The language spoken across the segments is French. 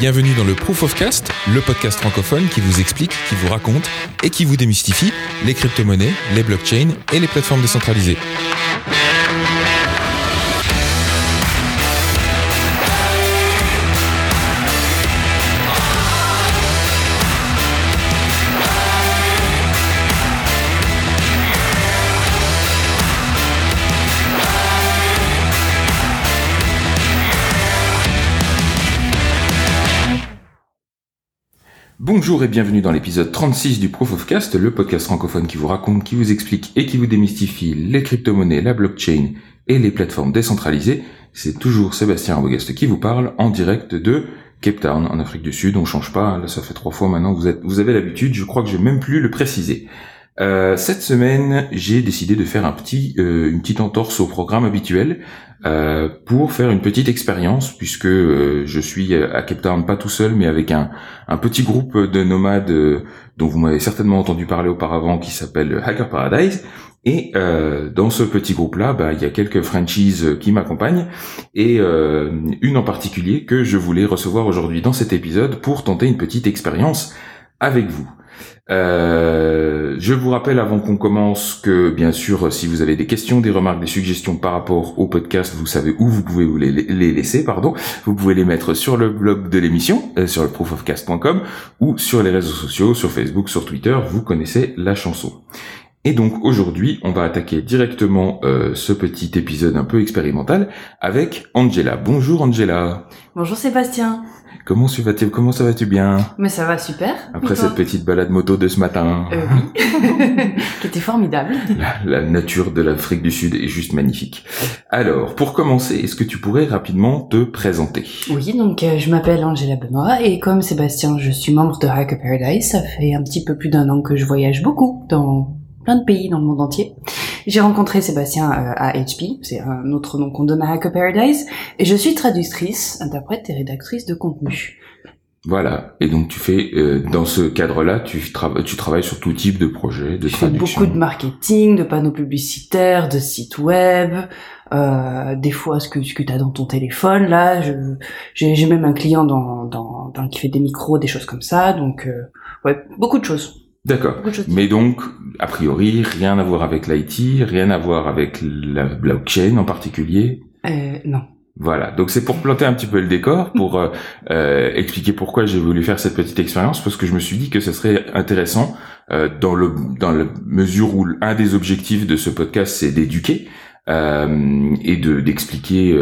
Bienvenue dans le Proof of Cast, le podcast francophone qui vous explique, qui vous raconte et qui vous démystifie les crypto-monnaies, les blockchains et les plateformes décentralisées. Bonjour et bienvenue dans l'épisode 36 du Proof of Cast, le podcast francophone qui vous raconte, qui vous explique et qui vous démystifie les crypto-monnaies, la blockchain et les plateformes décentralisées. C'est toujours Sébastien Arbogast qui vous parle en direct de Cape Town en Afrique du Sud. On change pas, là ça fait trois fois maintenant, vous, vous avez l'habitude, je crois que je vais même plus le préciser. Euh, cette semaine, j'ai décidé de faire un petit, euh, une petite entorse au programme habituel euh, pour faire une petite expérience, puisque je suis à Cape Town pas tout seul, mais avec un, un petit groupe de nomades dont vous m'avez certainement entendu parler auparavant, qui s'appelle Hacker Paradise. Et dans ce petit groupe-là, bah, il y a quelques franchises qui m'accompagnent, et une en particulier que je voulais recevoir aujourd'hui dans cet épisode pour tenter une petite expérience avec vous. Euh, je vous rappelle avant qu'on commence que bien sûr si vous avez des questions, des remarques, des suggestions par rapport au podcast, vous savez où vous pouvez les, laisser, pardon. Vous pouvez les mettre sur le blog de l'émission, euh, sur le proofofcast.com ou sur les réseaux sociaux, sur Facebook, sur Twitter, vous connaissez la chanson. Et donc aujourd'hui, on va attaquer directement euh, ce petit épisode un peu expérimental avec Angela. Bonjour Angela. Bonjour Sébastien. Comment, tu vas comment ça va-tu bien Mais ça va super. Après cette petite balade moto de ce matin. Euh, oui. qui était formidable. La, nature de l'Afrique du Sud est juste magnifique. Alors, pour commencer, est-ce que tu pourrais rapidement te présenter? Oui, donc euh, je m'appelle Angela Benoît et comme Sébastien, je suis membre de Hacker Paradise. Ça fait un petit peu plus d'un an que je voyage beaucoup dans plein de pays dans le monde entier. J'ai rencontré Sébastien euh, à HP, c'est un autre nom qu'on donne à Hacker Paradise, et je suis traductrice, interprète et rédactrice de contenu. Voilà. Et donc tu fais euh, dans ce cadre-là, tu, tu travailles sur tout type de projet, de je fais beaucoup de marketing, de panneaux publicitaires, de sites web, euh, des fois ce que ce que tu as dans ton téléphone. Là, j'ai même un client dans, dans, dans, qui fait des micros, des choses comme ça. Donc euh, ouais, beaucoup de choses. D'accord. Mais donc, a priori, rien à voir avec l'IT, rien à voir avec la blockchain en particulier euh, Non. Voilà, donc c'est pour planter un petit peu le décor, pour euh, euh, expliquer pourquoi j'ai voulu faire cette petite expérience, parce que je me suis dit que ce serait intéressant euh, dans le dans la mesure où un des objectifs de ce podcast c'est d'éduquer euh, et de d'expliquer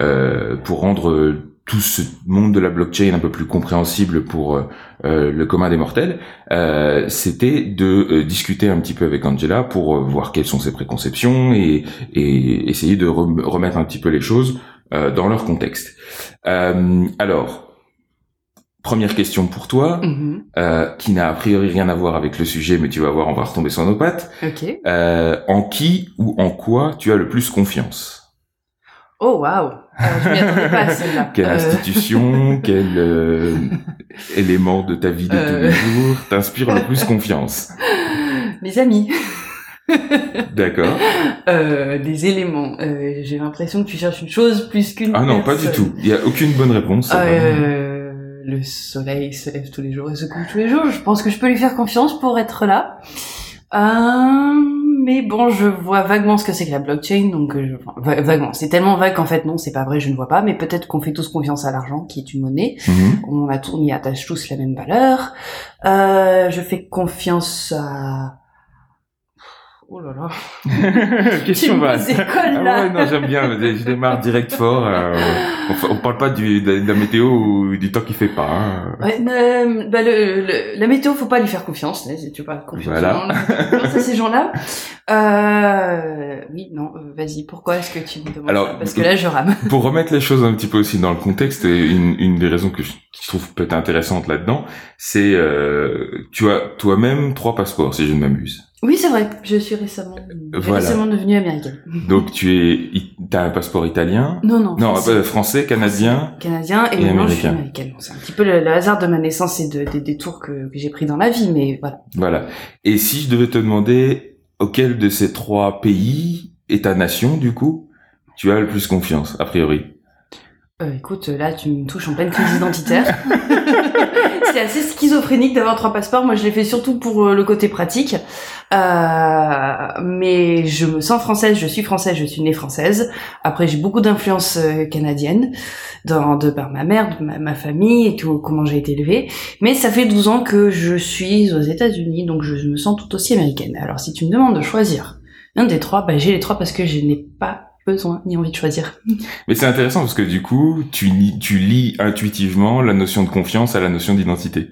euh, pour rendre tout ce monde de la blockchain un peu plus compréhensible pour euh, euh, le commun des mortels, euh, c'était de discuter un petit peu avec Angela pour voir quelles sont ses préconceptions et, et essayer de remettre un petit peu les choses dans leur contexte. alors, première question pour toi, mm-hmm. qui n'a a priori rien à voir avec le sujet, mais tu vas voir, on va retomber sur nos pattes. en qui ou en quoi tu as le plus confiance? Oh waouh euh, Je m'y attendais pas à celle-là. Quelle euh. institution, quel euh, élément de ta vie de tous les jours t'inspire le plus confiance Mes amis. D'accord. Euh, des éléments. Euh, J'ai l'impression que tu cherches une chose plus qu'une. Ah non, pas du tout. Il y a aucune bonne réponse. Euh, le soleil se lève tous les jours et se couche tous les jours. Je pense que je peux lui faire confiance pour être là. Euh mais bon, je vois vaguement ce que c'est que la blockchain, donc euh, vaguement. C'est tellement vague qu'en fait non, c'est pas vrai, je ne vois pas. Mais peut-être qu'on fait tous confiance à l'argent, qui est une monnaie. Mhm. On, a, on y attache tous la même valeur. Euh, je fais confiance à Oh là là. Question basse. Ah ouais, non, j'aime bien. Je démarre direct fort. Euh, on, on, parle pas du, de, la météo ou du temps qu'il fait pas. Hein. Ouais, euh, bah le, la météo, faut pas lui faire confiance. Hein, tu pas confiance voilà. à ces gens-là. Euh, oui, non, euh, vas-y. Pourquoi est-ce que tu me demandes Alors, ça? Parce que là, je rame. pour remettre les choses un petit peu aussi dans le contexte, une, une des raisons que je, je trouve peut-être intéressante là-dedans, c'est euh, tu as toi-même trois passeports, si je ne m'abuse. Oui, c'est vrai. Je suis récemment, récemment devenue américaine. Donc tu es, t'as un passeport italien? Non, non. Non, français, français canadien? canadien et, et américain. je suis américaine. C'est un petit peu le, hasard de ma naissance et de, des détours que, que j'ai pris dans la vie, mais voilà. Voilà. Et si je devais te demander auquel de ces trois pays et ta nation, du coup, tu as le plus confiance, a priori Euh, écoute, là, tu me touches en pleine crise identitaire. c'est assez schizophrénique d'avoir trois passeports. Moi, je l'ai fait surtout pour euh, le côté pratique. Euh, mais je me sens française, je suis française, je suis née française. Après, j'ai beaucoup d'influence euh, canadienne dans, de par ma mère, de ma, famille et tout, comment j'ai été élevée. Mais ça fait 12 ans que je suis aux États-Unis, donc je me sens tout aussi américaine. Alors, si tu me demandes de choisir un des trois, bah, j'ai les trois parce que je n'ai pas besoin ni envie de choisir. Mais c'est intéressant parce que du coup, tu, tu lis intuitivement la notion de confiance à la notion d'identité.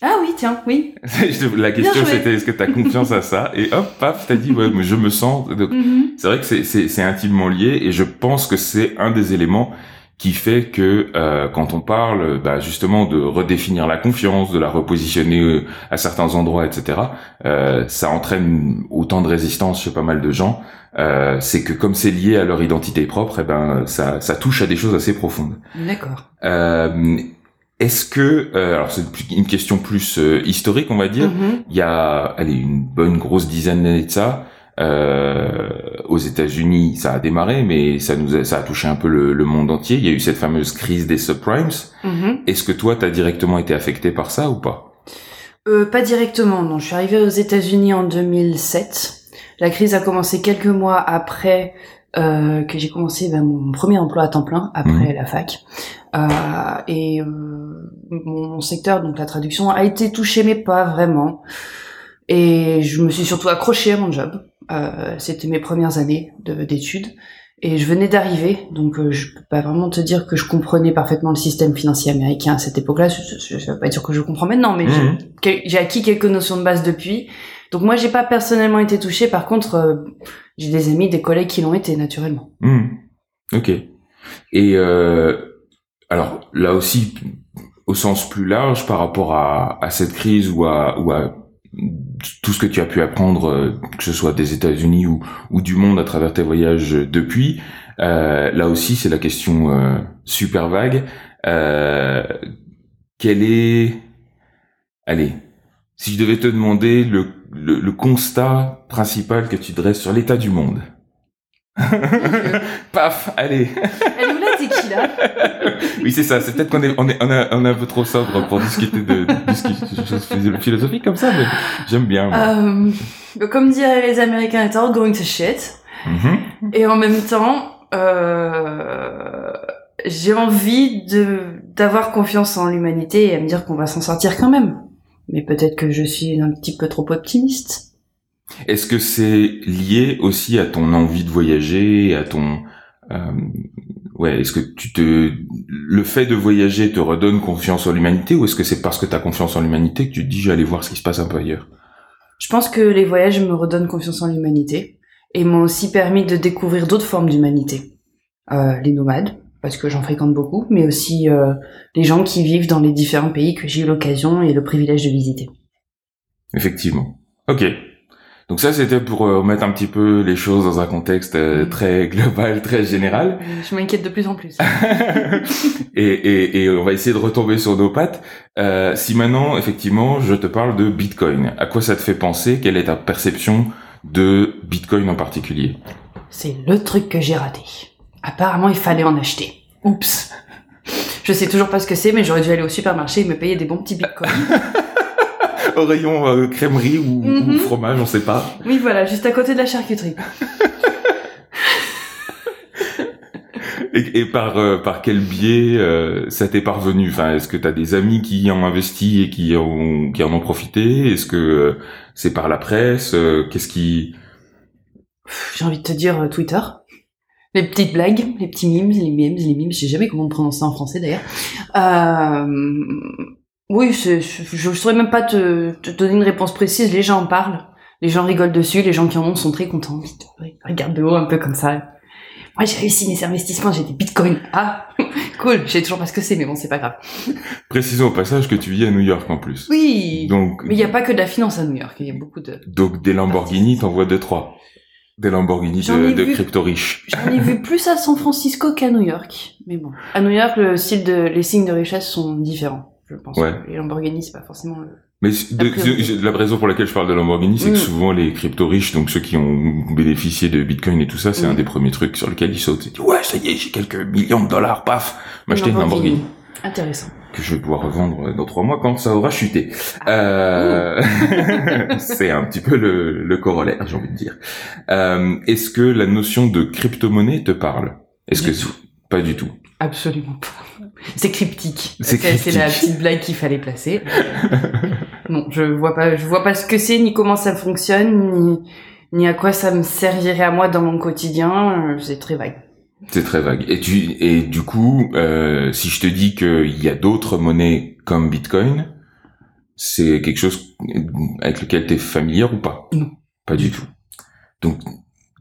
Ah oui, tiens, oui. la question c'était est-ce que tu as confiance à ça? Et hop, paf, t'as dit ouais, mais je me sens. Donc, Mhm. c'est vrai que c'est- intimement lié et je pense que c'est un des éléments qui fait que euh, quand on parle bah, justement de redéfinir la confiance, de la repositionner euh, à certains endroits, etc., euh, ça entraîne autant de résistance chez pas mal de gens. Euh, c'est que comme c'est lié à leur identité propre, eh ben ça, ça touche à des choses assez profondes. D'accord. Est-ce que, euh, alors c'est une question plus euh, historique, on va dire, Mhm. il y a, allez, une bonne grosse dizaine d'années de ça, euh, aux États-Unis, ça a démarré, mais ça nous a, ça a touché un peu le, le monde entier. Il y a eu cette fameuse crise des subprimes. Mhm. Est-ce que toi, t'as directement été affecté par ça ou pas? Euh, pas directement, non. Je suis arrivée aux États-Unis en 2007. La crise a commencé quelques mois après euh, que j'ai commencé ben, mon premier emploi à temps plein après Mhm. la fac. Euh, et euh, mon, secteur, donc la traduction, a été touché, mais pas vraiment. Et je me suis surtout accrochée à mon job. Euh, C'était mes premières années de- d'études. Et je venais d'arriver, donc euh, je peux pas vraiment te dire que je comprenais parfaitement le système financier américain à cette époque-là. Je, veux pas dire que je comprends maintenant, mais j'ai- que- j'ai acquis quelques notions de base depuis. Donc moi, j'ai pas personnellement été touchée. Par contre, euh, j'ai des amis, des collègues qui l'ont été naturellement. Hmm. Ok. Et euh, alors là aussi, au sens plus large, par rapport à, à cette crise ou à, ou à tout ce que tu as pu apprendre, euh, que ce soit des États-Unis ou, ou du monde à travers tes voyages depuis, euh, là aussi c'est la question euh, super vague. Euh, quel est, allez, si je devais te demander le, le, le constat principal que tu dresses sur l'état du monde. Paf, allez. Elle nous l'a tequila. Oui, c'est ça. C'est peut-être qu'on est, on est, on est, on est un peu trop sobre pour discuter de, de de choses philosophiques comme ça, mais j'aime bien. Euh, comme diraient les Américains, it's all going to shit. Mhm. Et en même temps, euh, j'ai envie de d'avoir confiance en l'humanité et à me dire qu'on va s'en sortir quand même. Mais peut-être que je suis un petit peu trop optimiste. Est-ce que c'est lié aussi à ton envie de voyager, à ton, euh, ouais, est-ce que tu te, le fait de voyager te redonne confiance en l'humanité, ou est-ce que c'est parce que tu as confiance en l'humanité que tu te dis, je vais aller voir ce qui se passe un peu ailleurs? Je pense que les voyages me redonnent confiance en l'humanité et m'ont aussi permis de découvrir d'autres formes d'humanité. Euh, les nomades, parce que j'en fréquente beaucoup, mais aussi euh, les gens qui vivent dans les différents pays que j'ai eu l'occasion et le privilège de visiter. Effectivement. Ok. Donc ça, c'était pour euh, remettre un petit peu les choses dans un contexte euh, très global, très général. Je m'inquiète de plus en plus. et, et, et on va essayer de retomber sur nos pattes. Euh, si maintenant, effectivement, je te parle de Bitcoin, à quoi ça te fait penser? Quelle est ta perception de Bitcoin en particulier? C'est le truc que j'ai raté. Apparemment, il fallait en acheter. Oups. Je sais toujours pas ce que c'est, mais j'aurais dû aller au supermarché et me payer des bons petits bitcoins. Au rayon euh, crèmerie ou, Mhm. ou fromage, on sait pas. oui, voilà, juste à côté de la charcuterie. Et, et par euh, par quel biais euh, ça t'est parvenu? Enfin, est-ce que tu as des amis qui y ont investi et qui ont qui en ont profité? Est-ce que euh, c'est par la presse? Qu'est-ce qui J'ai envie de te dire Twitter. Les petites blagues, les petits memes, les memes, les memes, je sais jamais comment on prononce ça en français d'ailleurs. Euh... Oui, c'est- je je saurais même pas te, te donner une réponse précise, les gens en parlent, les gens rigolent dessus, les gens qui en ont sont très contents. Regarde de haut un peu comme ça. Moi j'ai réussi mes investissements, j'ai des bitcoins. Ah, cool, je sais toujours pas ce que c'est, mais bon, c'est pas grave. Précisons au passage que tu vis à New York en plus. Oui, Donc mais il y a pas que de la finance à New York, il y a beaucoup de... Donc des Lamborghini, t'en vois deux trois. Des Lamborghini de, ai de vu. crypto riches. J'en ai vu plus à San Francisco qu'à New York. Mais bon. À New York, le style de, les signes de richesse sont différents, je pense. Ouais. Les Lamborghini, c'est pas forcément le, Mais de- la raison pour laquelle je parle de Lamborghini, c'est Mm. que souvent les crypto riches, donc ceux qui ont bénéficié de Bitcoin et tout ça, c'est Mm. un des premiers trucs sur lesquels ils sautent. Ils disent, ouais, ça y est, j'ai quelques millions de dollars, paf, m'acheter une Lamborghini. Intéressant. Que je vais pouvoir revendre dans trois mois quand ça aura chuté. Ah. Euh... c'est un petit peu le, le corollaire, j'ai envie de dire. Euh, Est-ce que la notion de crypto-monnaie te parle? Est-ce que pas du tout? Absolument pas. C'est cryptique. C'est la petite blague qu'il fallait placer. non, je vois pas, je vois pas ce que c'est, ni comment ça fonctionne, ni, ni à quoi ça me servirait à moi dans mon quotidien. Euh, C'est très vague. C'est très vague. Et tu et du coup, euh, si je te dis qu'il y a d'autres monnaies comme Bitcoin, c'est quelque chose avec lequel tu es familier ou pas? Non. Pas du tout. Donc,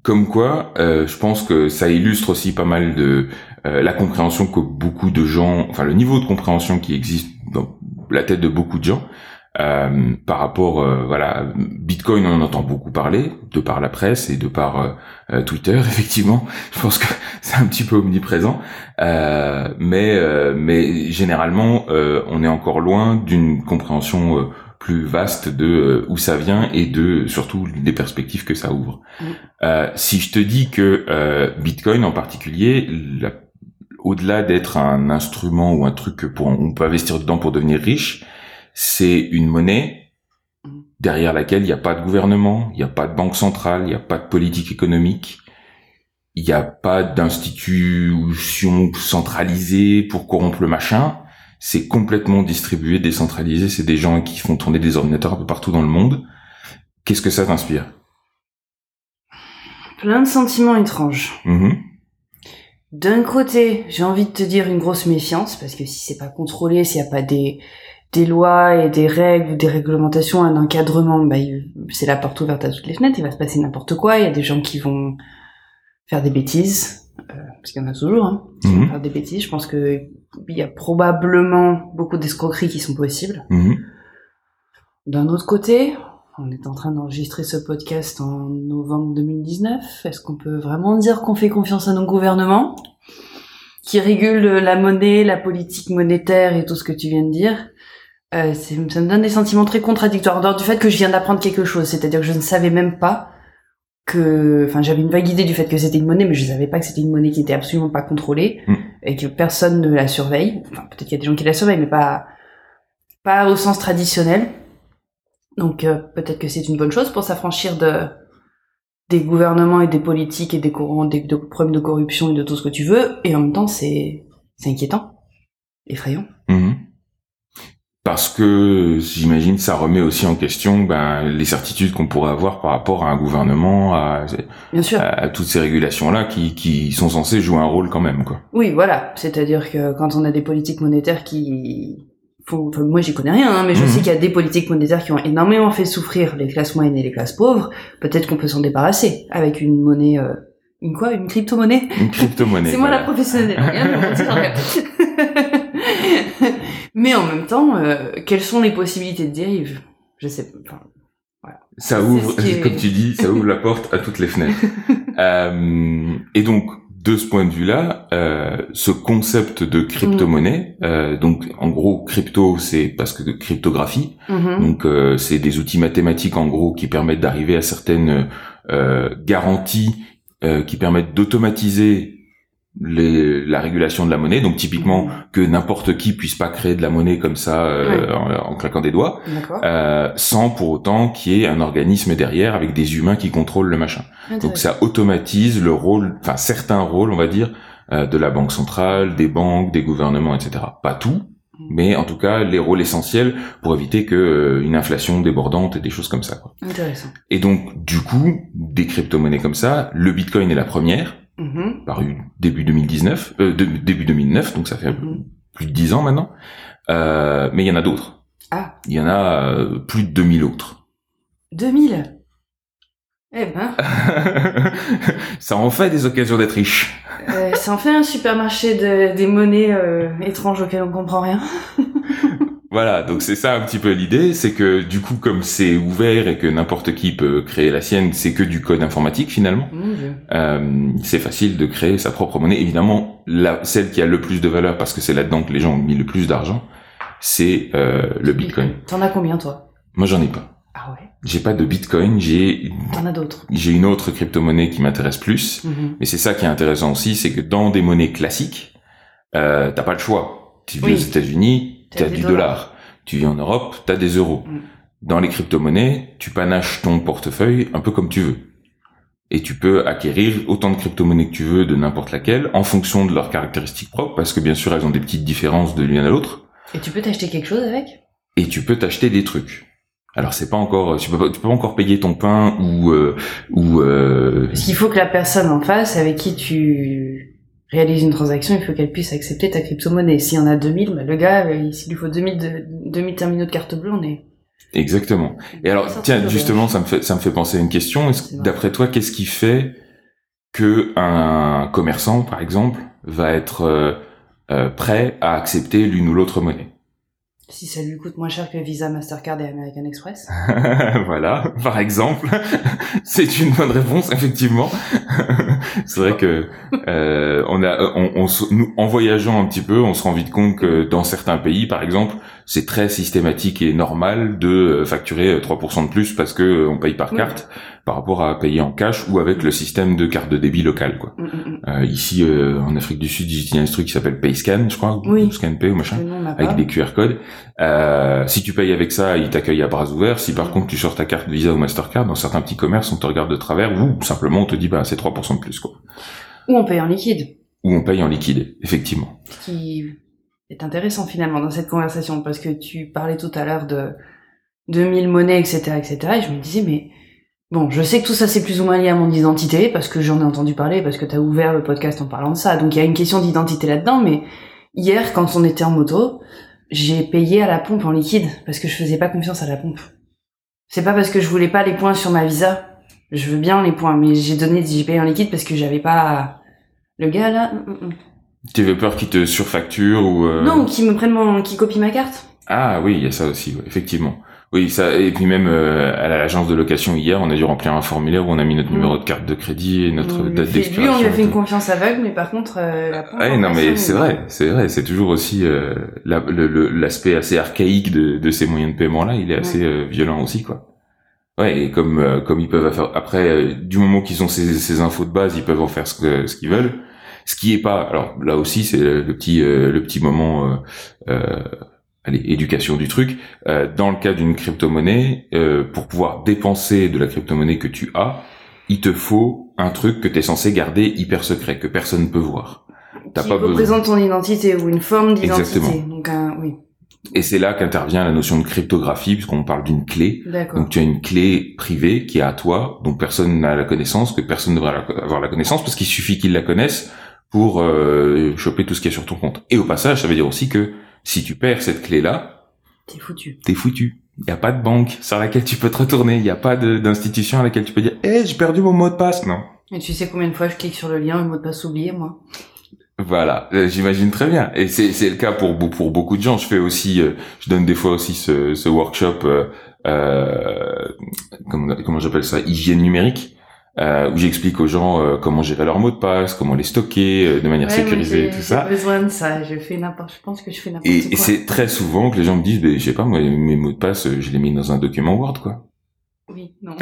comme quoi, euh, je pense que ça illustre aussi pas mal de euh, la compréhension que beaucoup de gens, enfin le niveau de compréhension qui existe dans la tête de beaucoup de gens euh, par rapport, euh, voilà, Bitcoin, on en entend beaucoup parler de par la presse et de par euh, euh, Twitter, effectivement. Je pense que c'est un petit peu omniprésent, Euh, mais euh, mais généralement, euh, on est encore loin d'une compréhension plus vaste de où ça vient et de surtout des perspectives que ça ouvre. Mm. Euh, si je te dis que euh, Bitcoin en particulier, au-delà d'être un instrument ou un truc que pour on peut investir dedans pour devenir riche, c'est une monnaie Mm. derrière laquelle il n'y a pas de gouvernement, il n'y a pas de banque centrale, il n'y a pas de politique économique, il n'y a pas d'institution centralisée pour corrompre le machin. C'est complètement distribué, décentralisé. C'est des gens qui font tourner des ordinateurs un peu partout dans le monde. Qu'est-ce que ça t'inspire? Plein de sentiments étranges. Mhm. D'un côté, j'ai envie de te dire une grosse méfiance, parce que si c'est pas contrôlé, s'il n'y a pas des, des lois et des règles ou des réglementations, un encadrement, bah, c'est la porte ouverte à toutes les fenêtres, il va se passer n'importe quoi, il y a des gens qui vont faire des bêtises, euh, parce qu'il y en a toujours, hein, qui vont Mhm. faire des bêtises. Je pense que il y a probablement beaucoup d'escroqueries qui sont possibles. Mhm. D'un autre côté, on est en train d'enregistrer ce podcast en novembre 2019. Est-ce qu'on peut vraiment dire qu'on fait confiance à nos gouvernements qui régulent la monnaie, la politique monétaire et tout ce que tu viens de dire? Euh, Ça me donne des sentiments très contradictoires. En dehors du fait que je viens d'apprendre quelque chose, c'est-à-dire que je ne savais même pas que, enfin, j'avais une vague idée du fait que c'était une monnaie, mais je savais pas que c'était une monnaie qui était absolument pas contrôlée Mm. et que personne ne la surveille. Enfin, peut-être qu'il y a des gens qui la surveillent, mais pas, pas au sens traditionnel. Donc euh, peut-être que c'est une bonne chose pour s'affranchir de des gouvernements et des politiques et des courants, des, de problèmes de corruption et de tout ce que tu veux. Et en même temps, c'est c'est inquiétant, effrayant. Mhm. Parce que j'imagine ça remet aussi en question ben, les certitudes qu'on pourrait avoir par rapport à un gouvernement, à, Bien sûr. à toutes ces régulations-là qui, qui sont censées jouer un rôle quand même. quoi. Oui, voilà. C'est-à-dire que quand on a des politiques monétaires qui font, enfin, moi j'y connais rien, hein, mais je Mhm. sais qu'il y a des politiques monétaires qui ont énormément fait souffrir les classes moyennes et les classes pauvres. Peut-être qu'on peut s'en débarrasser avec une monnaie, euh, une quoi, une crypto-monnaie? Une crypto-monnaie. C'est moi voilà. la professionnelle. Mais en même temps, euh, quelles sont les possibilités de dérive? Je sais pas. Enfin, Ça ouvre, est- comme tu dis, ça ouvre la porte à toutes les fenêtres. Euh, et donc, de ce point de vue-là, euh, ce concept de crypto-monnaie, euh, donc en gros, crypto, c'est parce que cryptographie, mhm. donc euh, c'est des outils mathématiques en gros qui permettent d'arriver à certaines garanties qui permettent d'automatiser les, la régulation de la monnaie. Donc typiquement que n'importe qui puisse pas créer de la monnaie comme ça euh, Ouais. en, en claquant des doigts, euh, sans pour autant qu'il y ait un organisme derrière avec des humains qui contrôlent le machin. Donc ça automatise le rôle, enfin certains rôles, on va dire, euh, de la banque centrale, des banques, des gouvernements, etc. Pas tout, mais en tout cas les rôles essentiels pour éviter que euh, une inflation débordante et des choses comme ça. Quoi. Intéressant. Et donc du coup, des crypto-monnaies comme ça, le Bitcoin est la première, Mhm. paru début 2019, euh, de- début 2009, donc ça fait Mhm. plus de 10 ans maintenant. Euh, mais il y en a d'autres. Ah, Il y en a euh, plus de 2000 autres. 2000 Eh ben, ça en fait des occasions d'être riche. euh, ça en fait un supermarché de, des monnaies euh, étranges auxquelles on comprend rien. Voilà, donc c'est ça un petit peu l'idée, c'est que du coup comme c'est ouvert et que n'importe qui peut créer la sienne, c'est que du code informatique finalement. Euh, c'est facile de créer sa propre monnaie. Évidemment, la, celle qui a le plus de valeur parce que c'est là-dedans que les gens ont mis le plus d'argent, c'est euh, le Bitcoin. T'en as combien, toi? Moi, j'en ai pas. Ah ouais? J'ai pas de Bitcoin, j'ai T'en as d'autres? j'ai une autre crypto-monnaie qui m'intéresse plus. Mhm. Mais c'est ça qui est intéressant aussi, c'est que dans des monnaies classiques, euh, t'as pas le choix. Tu vis Oui. aux États-Unis, T'as t'as des du dollars. dollar. Tu vis en Europe, t'as des euros. Mm. Dans les crypto-monnaies, tu panaches ton portefeuille un peu comme tu veux. Et tu peux acquérir autant de crypto-monnaies que tu veux de n'importe laquelle en fonction de leurs caractéristiques propres, parce que bien sûr elles ont des petites différences de l'une à l'autre. Et tu peux t'acheter quelque chose avec? Et tu peux t'acheter des trucs. Alors c'est pas encore, tu peux pas, tu peux pas encore payer ton pain ou euh, ou euh, Parce qu'il faut que la personne en face avec qui tu réalises une transaction, il faut qu'elle puisse accepter ta crypto-monnaie. S'il y en a 2000, bah, le gars, euh, s'il lui faut 2000, de, 2000 terminaux de carte bleue, on est... exactement. Et alors, tiens, justement, ça me fait, ça me fait penser à une question. D'après toi, qu'est-ce qui fait que un commerçant, par exemple, va être euh, euh, prêt à accepter l'une ou l'autre monnaie? Si ça lui coûte moins cher que Visa, Mastercard et American Express. Voilà, par exemple, c'est une bonne réponse, effectivement. c'est vrai que euh, on a, on, on nous, en voyageant un petit peu, on se rend vite compte que dans certains pays, par exemple, c'est très systématique et normal de euh, facturer euh, 3% de plus parce que euh, on paye par Oui. carte par rapport à payer en cash ou avec le système de carte de débit local, quoi. Mm, mm, mm. Euh, ici, euh, en Afrique du Sud, il y a un truc qui s'appelle PayScan, je crois, Oui. ou ScanPay ou machin avec des QR codes. Euh, si tu payes avec ça, ils t'accueillent à bras ouverts. Si par contre tu sors ta carte Visa ou Mastercard, dans certains petits commerces, on te regarde de travers ou simplement on te dit bah c'est 3% de plus quoi. Ou on paye en liquide. Ou on paye en liquide, effectivement. Ce qui est intéressant finalement dans cette conversation parce que tu parlais tout à l'heure de 2000 monnaies, etc., etc. Et je me disais, mais bon, je sais que tout ça c'est plus ou moins lié à mon identité parce que j'en ai entendu parler, parce que t'as ouvert le podcast en parlant de ça. Donc il y a une question d'identité là-dedans, mais hier, quand on était en moto, j'ai payé à la pompe en liquide parce que je faisais pas confiance à la pompe. C'est pas parce que je voulais pas les points sur ma visa. Je veux bien les points, mais j'ai donné, j'ai payé en liquide parce que j'avais pas le gars là. mm, mm, mm. Tu avais peur qu'ils te surfacturent ou euh, Non, qui me prennent mon, qui copient ma carte. Ah oui, il y a ça aussi, effectivement. Oui, ça et puis même euh, à l'agence de location hier, on a dû remplir un formulaire où on a mis notre Mm. numéro de carte de crédit et notre On a date d'expiration. Lui, on lui a fait une confiance aveugle, mais par contre, euh, la Ouais, en non, mais c'est vrai, c'est vrai, c'est toujours aussi euh, la- le- l'aspect assez archaïque de, de ces moyens de paiement là, il est assez euh, violent aussi quoi. Ouais, et comme euh, comme ils peuvent faire après, euh, du moment qu'ils ont ces, ces infos de base, ils peuvent en faire ce que ce qu'ils veulent. Ce qui est pas, alors là aussi c'est le, le petit euh, le petit moment, euh, euh, allez éducation du truc. Euh, dans le cas d'une crypto-monnaie, euh, pour pouvoir dépenser de la crypto-monnaie que tu as, il te faut un truc que tu es censé garder hyper secret, que personne ne peut voir. T'as Qui pas besoin. représente ton identité ou une forme d'identité. Exactement. Donc, un, oui. Et c'est là qu'intervient la notion de cryptographie, puisqu'on parle d'une clé. D'accord. Donc tu as une clé privée qui est à toi, dont personne n'a la connaissance, que personne ne devrait avoir la connaissance, parce qu'il suffit qu'ils la connaissent pour euh, choper tout ce qu'il y a sur ton compte. Et au passage, ça veut dire aussi que si tu perds cette clé-là, T'es foutu. t'es foutu. Il n'y a pas de banque sur laquelle tu peux te retourner. Il n'y a pas d'institution à laquelle tu peux dire « Eh, j'ai perdu mon mot de passe !» Non. Et tu sais combien de fois je clique sur le lien, le mot de passe oublié, moi? Voilà, euh, j'imagine très bien. Et c'est c'est le cas pour pour beaucoup de gens. Je fais aussi, euh, je donne des fois aussi ce, ce workshop, euh, euh, comment comment j'appelle ça, hygiène numérique, euh, où j'explique aux gens euh, comment gérer leurs mots de passe, comment les stocker euh, de manière Ouais, sécurisée tout ça. J'ai besoin de ça. Je fais n'importe, je pense que je fais n'importe quoi. et c'est très souvent que les gens me disent, ben, je sais pas, moi, mes mots de passe, euh, je les mets dans un document Word, quoi. Oui, non.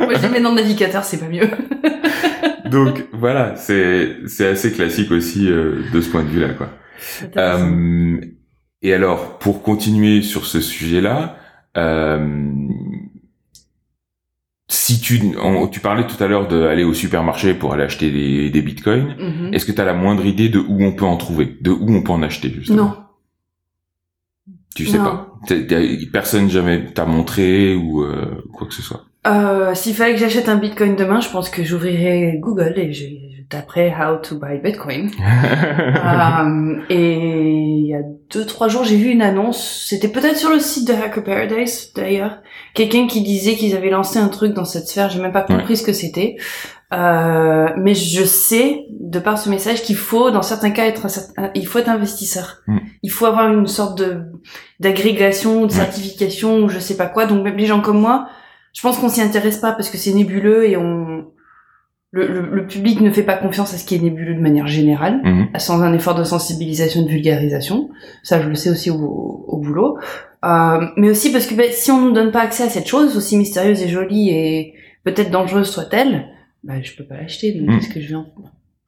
moi, je les mets dans le navigateur, c'est pas mieux. Donc voilà, c'est c'est assez classique aussi euh, de ce point de vue-là, quoi. Euh, et alors, pour continuer sur ce sujet-là, euh, si tu, on- tu parlais tout à l'heure d'aller au supermarché pour aller acheter des, des bitcoins, Mhm. est-ce que tu as la moindre idée de où on peut en trouver, de où on peut en acheter justement? Non. Tu sais Non. pas. Personne jamais t'a montré ou euh, quoi que ce soit. Euh, s'il fallait que j'achète un bitcoin demain, je pense que j'ouvrirais Google et je, taperais how to buy bitcoin. Euh, et il y a deux trois jours, j'ai vu une annonce. C'était peut-être sur le site de Hacker Paradise d'ailleurs. Quelqu'un qui disait qu'ils avaient lancé un truc dans cette sphère. J'ai même pas compris ce que c'était. Euh, mais je sais, de par ce message, qu'il faut, dans certains cas, être un certain- il faut être investisseur. Mm. Il faut avoir une sorte de d'agrégation de certification ou je sais pas quoi. Donc même les gens comme moi, je pense qu'on s'y intéresse pas parce que c'est nébuleux et on le, le, le public ne fait pas confiance à ce qui est nébuleux de manière générale Mhm. sans un effort de sensibilisation et de vulgarisation. Ça, je le sais aussi au, au boulot. Euh, mais aussi parce que ben, si on nous donne pas accès à cette chose, aussi mystérieuse et jolie et peut-être dangereuse soit-elle, ben, je peux pas l'acheter. Donc Mm. qu'est-ce que je vais en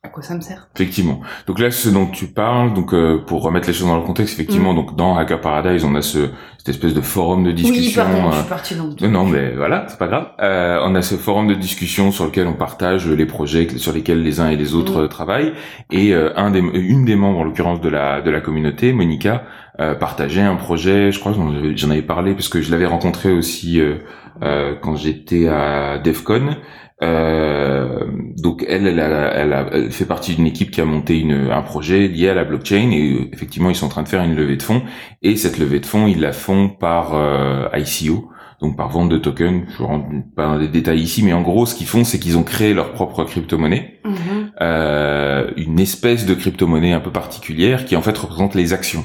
À quoi ça me sert Effectivement. Donc là, ce dont tu parles, donc euh, pour remettre les choses dans le contexte, effectivement, Mm. donc dans Hacker Paradise, on a ce cette espèce de forum de Oui, discussion. pardon, je euh, suis partie dans le Non, non, mais voilà, c'est pas grave. Euh, on a ce forum de discussion sur lequel on partage les projets sur lesquels les uns et les autres Mhm. euh, travaillent. Et euh, un des, une des membres, en l'occurrence de la de la communauté, Monica, euh, partageait un projet. Je crois que j'en avais- parlé parce que je l'avais rencontré aussi euh, euh, quand j'étais à DevCon. Euh, donc elle, elle, a- elle, a- elle fait partie d'une équipe qui a monté une, un projet lié à la blockchain et euh, effectivement ils sont en train de faire une levée de fonds et cette levée de fonds ils la font par euh, ICO donc par vente de tokens. Je ne rentre pas dans les détails ici, mais en gros ce qu'ils font c'est qu'ils ont créé leur propre crypto-monnaie, Mhm. euh, une espèce de crypto-monnaie un peu particulière qui en fait représente les actions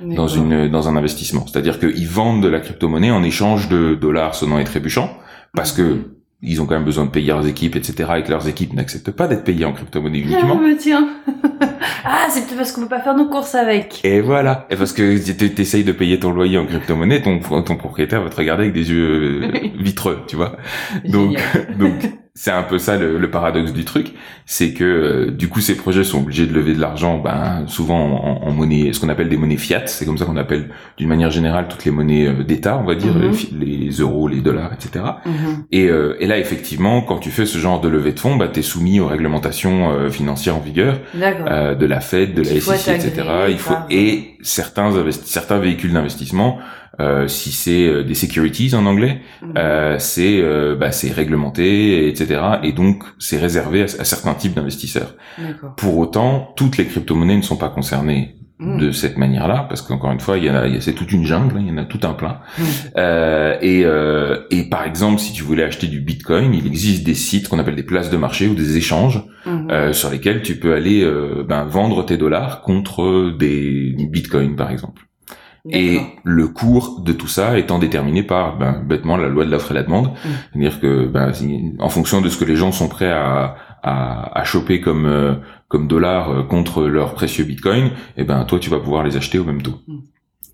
dans une dans un investissement. C'est-à-dire qu'ils vendent de la crypto-monnaie en échange de dollars sonnants et trébuchants parce que Mhm. Ils ont quand même besoin de payer leurs équipes, etc. et que leurs équipes n'acceptent pas d'être payées en crypto-monnaie Ah, uniquement. mais tiens. ah, c'est peut-être parce qu'on peut pas faire nos courses avec. Et voilà. Et parce que tu t'essayes de payer ton loyer en crypto-monnaie, ton, ton propriétaire va te regarder avec des yeux euh, vitreux, tu vois. Donc, donc c'est un peu ça le, le paradoxe du truc, c'est que euh, du coup ces projets sont obligés de lever de l'argent, ben souvent en, en monnaie, ce qu'on appelle des monnaies fiat, c'est comme ça qu'on appelle d'une manière générale toutes les monnaies euh, d'État, on va dire Mhm. les les euros, les dollars, etc. Mhm. Et, euh, et là effectivement, quand tu fais ce genre de levée de fonds, bah t'es soumis aux réglementations euh, financières en vigueur euh, de la Fed, de Donc, la SEC, etc. Il faut et certains certains véhicules d'investissement, euh, si c'est euh, des securities en anglais, Mhm. euh, c'est euh, bah, c'est réglementé, etc. Et donc c'est réservé à, à certains types d'investisseurs. Pour autant, toutes les crypto-monnaies ne sont pas concernées Mhm. de cette manière-là, parce qu'encore une fois, il y en a, a- c'est toute une jungle, hein, il y en a tout un plein. Mhm. Euh, et, euh, et par exemple, si tu voulais acheter du Bitcoin, il existe des sites qu'on appelle des places de marché ou des échanges euh, sur lesquels tu peux aller ben, vendre tes dollars contre des bitcoins par exemple. Et le cours de tout ça étant déterminé par ben, bêtement la loi de l'offre et la demande, Mm. c'est-à-dire que ben, en fonction de ce que les gens sont prêts à à, à choper comme euh, comme dollars euh, contre leurs précieux bitcoins, et ben toi tu vas pouvoir les acheter au même taux. Mm.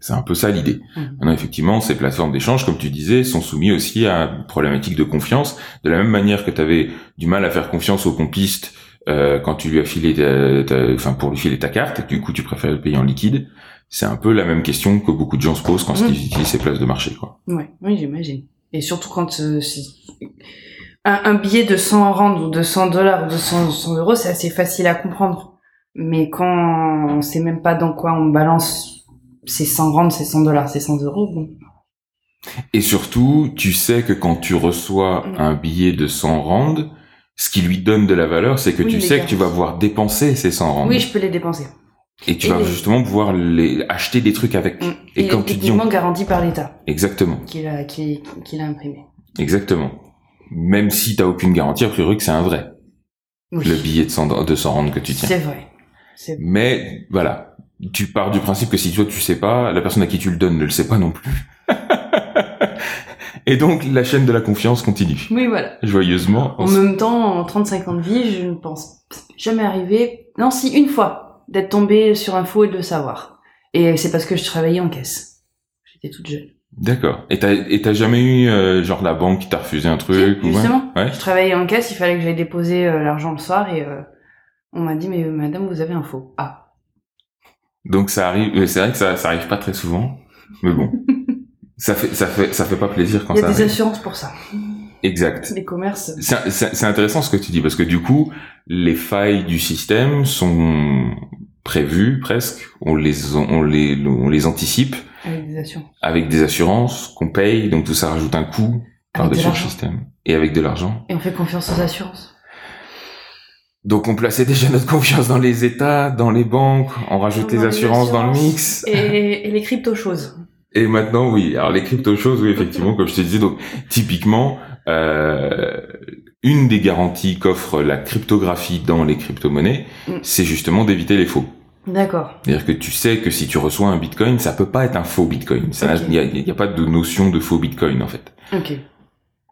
C'est un peu ça l'idée. Mm. Maintenant, effectivement, ces plateformes d'échange, comme tu disais, sont soumis aussi à une problématique de confiance. De la même manière que tu avais du mal à faire confiance au compiste euh, quand tu lui as filé, ta- ta- enfin pour lui filer ta carte, et que du coup tu préfères le payer en liquide. C'est un peu la même question que beaucoup de gens se posent quand Mm. ils utilisent ces places de marché, quoi. Ouais, oui, j'imagine. Et surtout quand euh, un, un billet de 100 rand ou de 100 dollars ou de 100, 100 euros, c'est assez facile à comprendre. Mais quand on sait même pas dans quoi on balance ces 100 rand, ces 100 dollars, ces 100 euros, bon. Et surtout, tu sais que quand tu reçois Mm. un billet de 100 rand, ce qui lui donne de la valeur, c'est que Oui, tu sais que tu vas pouvoir dépenser ces 100 rands. Oui, je peux les dépenser. Et tu Et vas les- justement pouvoir les acheter des trucs avec. Mm. Et Et, comme tu dis, techniquement garanti par l'État Exactement. qui l'a qui, qui l'a imprimé. Exactement. Même si t'as aucune garantie, a priori que c'est un vrai, Oui. le billet de 100, de 100 rand que tu tiens. C'est vrai. Mais voilà, tu pars du principe que si toi tu sais pas, la personne à qui tu le donnes ne le sait pas non plus. Et donc la chaîne de la confiance continue. Oui, voilà. Joyeusement. En même temps, en 35 ans de vie, je ne pense jamais arriver. Non, si, une fois, d'être tombée sur un faux et de le savoir. Et c'est parce que je travaillais en caisse. J'étais toute jeune. D'accord. Et t'as et t'as jamais eu euh, genre la banque qui t'a refusé un truc ou ouais? Justement, Ouais. je travaillais en caisse, il fallait que j'aille déposer euh, l'argent le soir et euh, on m'a dit, mais euh, madame, vous avez un faux. Ah. Donc ça arrive. mais C'est vrai que ça ça arrive pas très souvent, mais bon. ça fait ça fait ça fait pas plaisir quand Il y a ça des arrive. assurances pour ça. Exact. Les commerces. C'est intéressant ce que tu dis parce que du coup, les failles du système sont prévues presque. On les on les on les anticipe Avec des assurances. avec des assurances qu'on paye, donc tout ça rajoute un coût par-dessus le système et avec de l'argent. Et on fait confiance aux assurances. Donc on plaçait déjà notre confiance dans les États, dans les banques, on rajoute les assurances dans le mix. Et, et les crypto-choses. Et maintenant, oui. Alors les crypto choses, oui, effectivement, comme je te disais, donc typiquement, euh, une des garanties qu'offre la cryptographie dans les crypto-monnaies, Mm. c'est justement d'éviter les faux. D'accord. C'est-à-dire que tu sais que si tu reçois un bitcoin, ça peut pas être un faux bitcoin. Il y a, pas de notion de faux bitcoin en fait, Ok.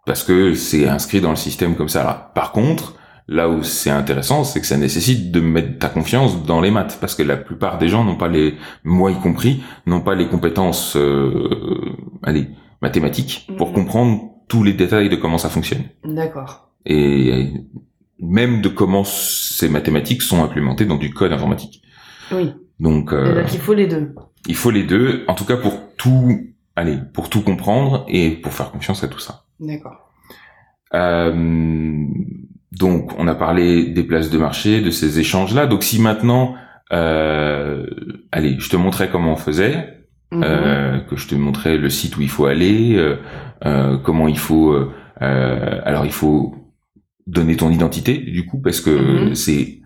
parce que c'est inscrit dans le système comme ça. Par contre, Là où c'est intéressant, c'est que ça nécessite de mettre ta confiance dans les maths, parce que la plupart des gens n'ont pas les, moi y compris, n'ont pas les compétences, euh, allez, mathématiques pour Mhm. comprendre tous les détails de comment ça fonctionne. D'accord. Et même de comment ces mathématiques sont implémentées dans du code informatique. Oui. Donc, euh, donc il faut les deux. il faut les deux, en tout cas pour tout, allez, pour tout comprendre et pour faire confiance à tout ça. D'accord. Euh, donc, on a parlé des places de marché, de ces échanges-là. Donc, si maintenant, euh, allez, je te montrais comment on faisait, Mhm. euh, que je te montrais le site où il faut aller, euh, euh, comment il faut. euh, euh, alors, il faut donner ton identité, du coup, parce que Mhm. c'est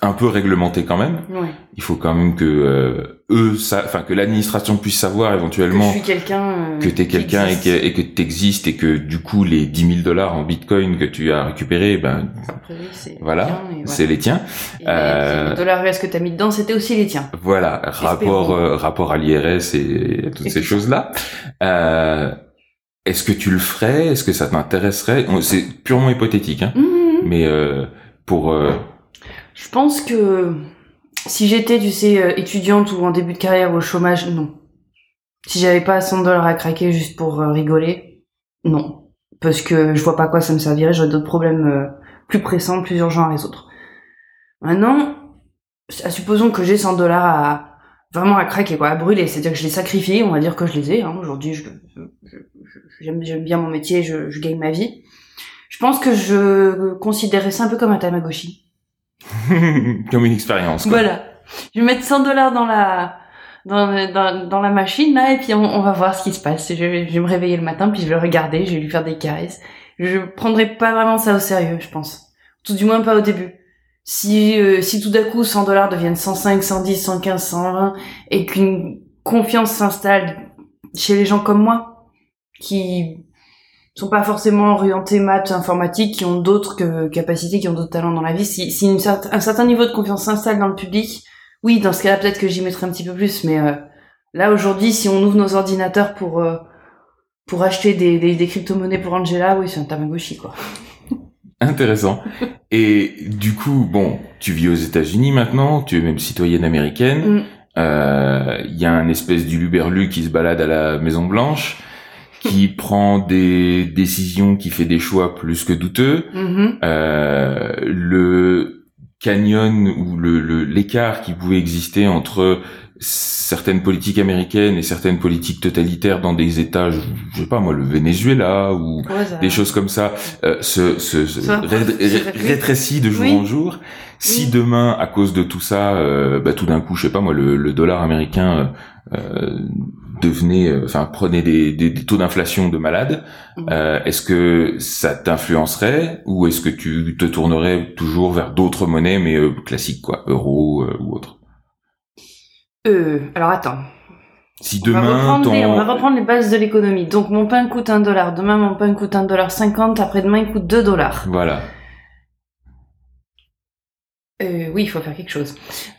un peu réglementé quand même. Ouais. Il faut quand même que euh, eux, enfin que l'administration puisse savoir Que éventuellement je suis quelqu'un. euh, que t'es quelqu'un et que, et que t'existes et que du coup les 10 000 dollars en bitcoin que tu as récupéré, ben Après, oui, c'est voilà, c'est les tiens. Et euh, les dollars US que t'as mis dedans, c'était aussi les tiens. Voilà, rapport euh, rapport à l'IRS et toutes Et ces tout ça. choses-là. Euh, Est-ce que tu le ferais? Est-ce que ça t'intéresserait? C'est purement hypothétique, hein, Mhm. mais euh, pour euh, Je pense que si j'étais, tu sais, euh, étudiante ou en début de carrière au chômage, non. Si j'avais pas 100 dollars à craquer juste pour euh, rigoler, non. Parce que je vois pas à quoi ça me servirait, j'aurais d'autres problèmes euh, plus pressants, plus urgents à résoudre. Maintenant, à supposons que j'ai 100 dollars à vraiment à craquer, quoi, à brûler, c'est-à-dire que je les sacrifie, on va dire que je les ai. Hein. Aujourd'hui, j'aime, bien mon métier, je, je gagne ma vie. Je pense que je considérais ça un peu comme un Tamagotchi. comme une expérience. Voilà. Je vais mettre 100 dollars dans la dans, dans, dans la machine là et puis on, va voir ce qui se passe. Je, je vais me réveiller le matin puis je vais le regarder, je vais lui faire des caresses. Je prendrai pas vraiment ça au sérieux, je pense. Tout du moins pas au début. Si euh, si tout d'un coup 100 dollars deviennent 105, 110, 115, 120 et qu'une confiance s'installe chez les gens comme moi qui sont pas forcément orientés maths, informatique, qui ont d'autres capacités, qui ont d'autres talents dans la vie. Si, si une un certain niveau de confiance s'installe dans le public, oui, dans ce cas-là, peut-être que j'y mettrai un petit peu plus. Mais euh, là, aujourd'hui, si on ouvre nos ordinateurs pour euh, pour acheter des, des, des crypto-monnaies pour Angela, oui, c'est un Tamagotchi, quoi. Intéressant. Et du coup, bon, tu vis aux États-Unis maintenant, tu es même citoyenne américaine. Mm. Euh, Il y a un espèce d'uluberlu qui se balade à la Maison Blanche, qui prend des décisions, qui fait des choix plus que douteux. Mhm. Euh, le canyon ou le le- l'écart qui pouvait exister entre certaines politiques américaines et certaines politiques totalitaires dans des États, je, je sais pas moi, le Venezuela ou Ouais, ça- des choses comme ça euh, se, se, se Ça- ré- c'est ré- vrai. rétrécit de jour Oui. en jour. Si Oui. demain, à cause de tout ça, euh, bah, tout d'un coup, je sais pas moi, le, le dollar américain euh, devenait, euh, enfin prenait des, des, des taux d'inflation de malade, Mhm. euh, est-ce que ça t'influencerait ou est-ce que tu te tournerais toujours vers d'autres monnaies mais euh, classiques quoi, euro euh, ou autre Euh, alors attends. Si On va, demain, ton... les, on va reprendre les bases de l'économie. Donc mon pain coûte un dollar. Demain mon pain coûte un dollar cinquante. Après-demain il coûte deux dollars. voilà, Euh, oui, il faut faire quelque chose.